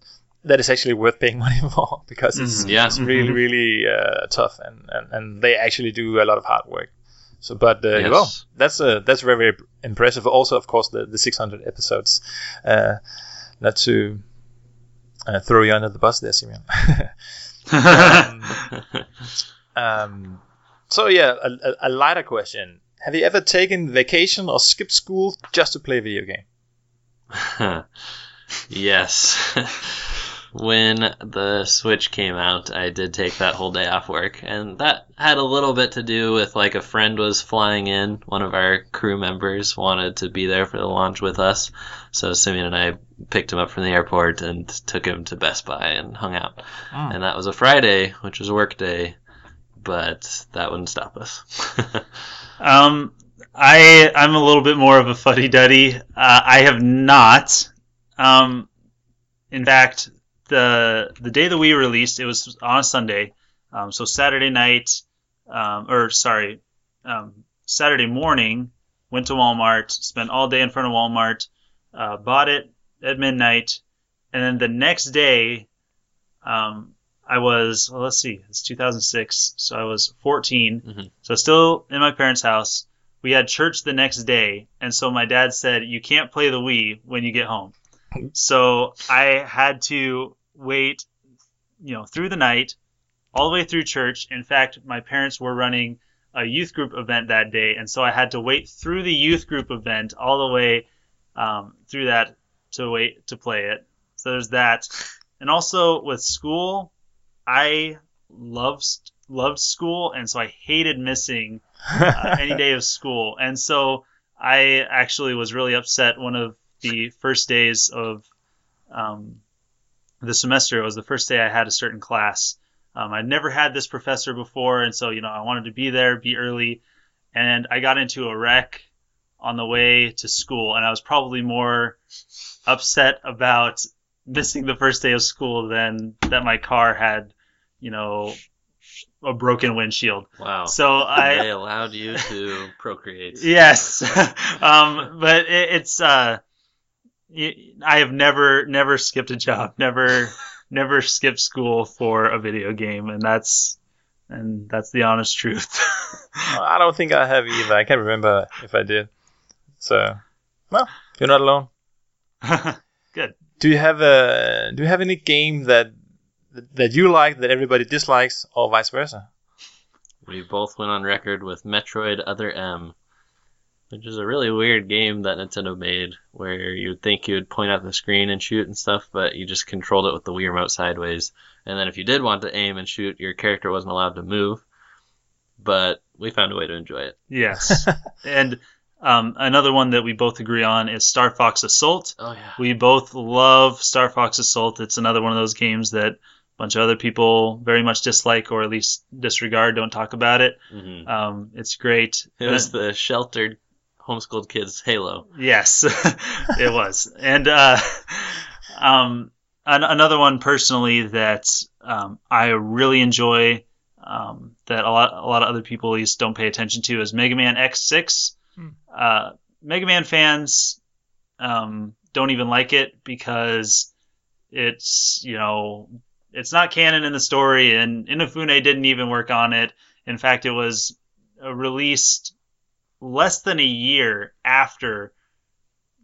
Speaker 3: that is actually worth paying <laughs> money for because it's,
Speaker 4: Mhm.
Speaker 1: Yeah.
Speaker 3: it's really really uh, tough and, and and they actually do a lot of hard work. So, but uh,
Speaker 1: Yes.
Speaker 3: well, that's uh, that's very very impressive. Also, of course, the the 600 episodes. Uh, not to uh, throw you under the bus there, Simeon. <laughs> Um, um, so yeah, a, a lighter question: Have you ever taken vacation or skipped school just to play a video game? <laughs>
Speaker 1: yes. <laughs> when the Switch came out, I did take that whole day off work, and that had a little bit to do with like a friend was flying in. One of our crew members wanted to be there for the launch with us, so Simeon and I picked him up from the airport and took him to Best Buy and hung out.
Speaker 3: Mm.
Speaker 1: And that was a Friday, which was a work day, but that wouldn't stop us. <laughs>
Speaker 4: Um, I I'm a little bit more of a fuddy duddy. Uh, I have not. Um, in fact, the the day that we released, it was on a Sunday. Um, so Saturday night, um, or sorry, um, Saturday morning, went to Walmart, spent all day in front of Walmart, uh, bought it at midnight, and then the next day, um, I was well, let's see, it's 2006, so I was 14,
Speaker 1: Mhm.
Speaker 4: so still in my parents' house. We had church the next day, and so my dad said, "You can't play the Wii when you get home." So I had to wait, you know, through the night, all the way through church. In fact, my parents were running a youth group event that day, and so I had to wait through the youth group event all the way um, through that to wait to play it. So there's that, and also with school, I loved loved school, and so I hated missing uh, <laughs> any day of school. And so I actually was really upset one of the first days of um, the semester. It was the first day I had a certain class. Um, I'd never had this professor before, and so you know I wanted to be there, be early, and I got into a wreck on the way to school, and I was probably more upset about missing the first day of school than that my car had, you know, a broken windshield.
Speaker 1: wow.
Speaker 4: So I
Speaker 1: they allowed you to procreate. <laughs>
Speaker 4: Yes, <laughs> um, but it, it's uh, y- I have never never skipped a job, never <laughs> never skipped school for a video game, and that's and that's the honest truth.
Speaker 3: I don't think I have either. I can't remember if I did. So, well, you're not alone. Do you have a Do you have any game that that you like that everybody dislikes, or vice versa?
Speaker 1: We both went on record with Metroid Other M, which is a really weird game that Nintendo made, where you'd think you would point out the screen and shoot and stuff, but you just controlled it with the Wii remote sideways. And then if you did want to aim and shoot, your character wasn't allowed to move. But we found a way to enjoy it.
Speaker 4: yes, <laughs> and um, another one that we both agree on is Star Fox Assault.
Speaker 1: Oh yeah.
Speaker 4: We both love Star Fox Assault. It's another one of those games that a bunch of other people very much dislike or at least disregard, don't talk about it.
Speaker 1: Mm-hmm.
Speaker 4: Um, it's great.
Speaker 1: It was the sheltered homeschooled kids Halo.
Speaker 4: Yes, <laughs> it was. And uh, um, an- another one personally that um, I really enjoy um, that a lot a lot of other people at least don't pay attention to is Mega Man X6.
Speaker 2: Hmm.
Speaker 4: Uh, Mega Man fans um, don't even like it because it's you know it's not canon in the story, and Inafune didn't even work on it. In fact, it was uh, released less than a year after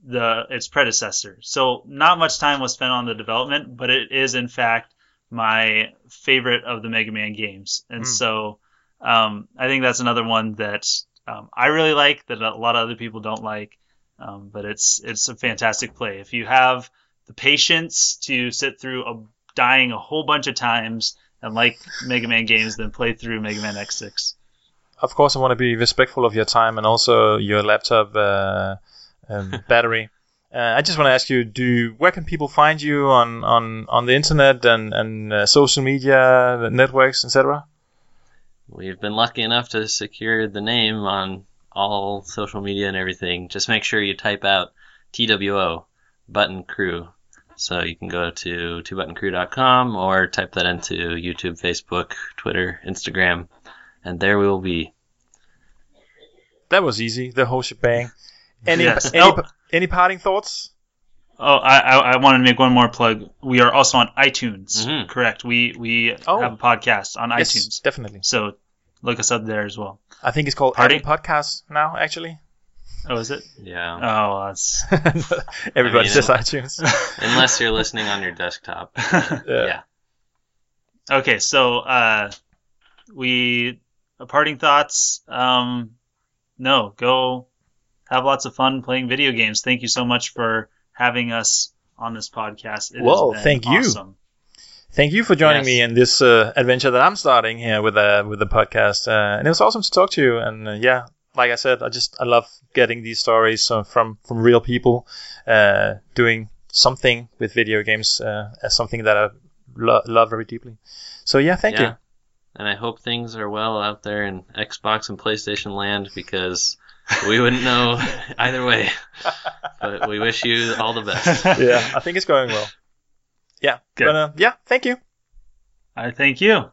Speaker 4: the its predecessor. So not much time was spent on the development, but it is in fact my favorite of the Mega Man games. And
Speaker 3: Hmm.
Speaker 4: so um, I think that's another one that um, I really like that a lot of other people don't like. Um, but it's it's a fantastic play. If you have the patience to sit through a dying a whole bunch of times and like Mega Man games, then play through Mega Man X6.
Speaker 3: Of course, I want to be respectful of your time and also your laptop uh, um, <laughs> battery. Uh, I just want to ask you: Do where can people find you on on, on the internet and and uh, social media networks, etc.?
Speaker 1: We've been lucky enough to secure the name on all social media and everything. Just make sure you type out TWO Button Crew. So you can go to twobuttoncrew.com or type that into YouTube, Facebook, Twitter, Instagram, and there we will be.
Speaker 3: That was easy. The whole shebang. Any
Speaker 4: Yes.
Speaker 3: any,
Speaker 4: Oh.
Speaker 3: any parting thoughts?
Speaker 4: Oh, I, I, I wanted to make one more plug. We are also on iTunes.
Speaker 1: Mhm.
Speaker 4: Correct. We we
Speaker 3: Oh.
Speaker 4: have a podcast on
Speaker 3: Yes,
Speaker 4: iTunes.
Speaker 3: definitely.
Speaker 4: So look us up there as well.
Speaker 3: I think it's called
Speaker 4: Party?
Speaker 3: Apple Podcasts now. Actually,
Speaker 4: Oh, is it?
Speaker 1: Yeah.
Speaker 4: Oh, that's <laughs>
Speaker 3: everybody
Speaker 1: I mean,
Speaker 3: says
Speaker 1: it-
Speaker 3: iTunes. <laughs>
Speaker 1: Unless you're listening on your desktop. <laughs>
Speaker 3: Yeah.
Speaker 1: yeah.
Speaker 4: Okay, so uh, we uh, parting thoughts. Um, no, go have lots of fun playing video games. Thank you so much for having us on this podcast. It has
Speaker 5: Well,
Speaker 4: been
Speaker 5: thank you.
Speaker 4: awesome.
Speaker 5: Thank you for joining
Speaker 1: Yes.
Speaker 5: me in this uh, adventure that I'm starting here with uh, with the podcast. Uh, and it was awesome to talk to you. And uh, yeah, like I said, I just I love getting these stories uh, from from real people uh, doing something with video games uh, as something that I lo- love very deeply. So yeah, thank
Speaker 1: Yeah.
Speaker 5: you.
Speaker 1: And I hope things are well out there in Xbox and PlayStation land because we wouldn't know <laughs> either way. But we wish you all the best. <laughs>
Speaker 5: Yeah, I think it's going well. Yeah,
Speaker 4: Good.
Speaker 5: but uh, yeah, thank you.
Speaker 4: I thank you.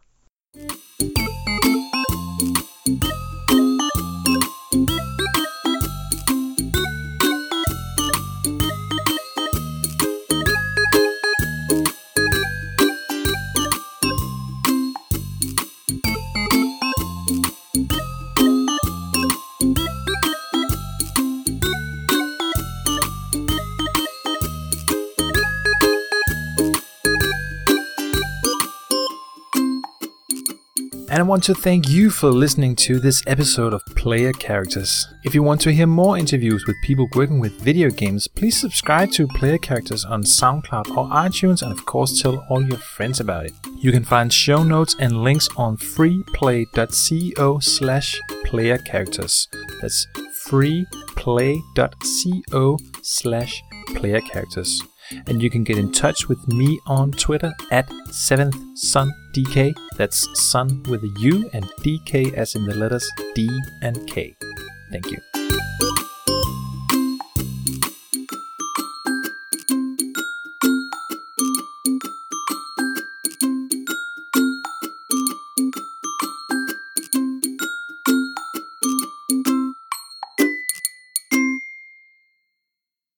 Speaker 3: Want to thank you for listening to this episode of Player Characters. If you want to hear more interviews with people working with video games, please subscribe to Player Characters on SoundCloud or iTunes and of course tell all your friends about it. You can find show notes and links on freeplay.co slash player characters. That's freeplay.co slash player characters. And you can get in touch with me on Twitter at 7th Sun DK. That's Sun with a U and DK as in the letters D and K. Thank you.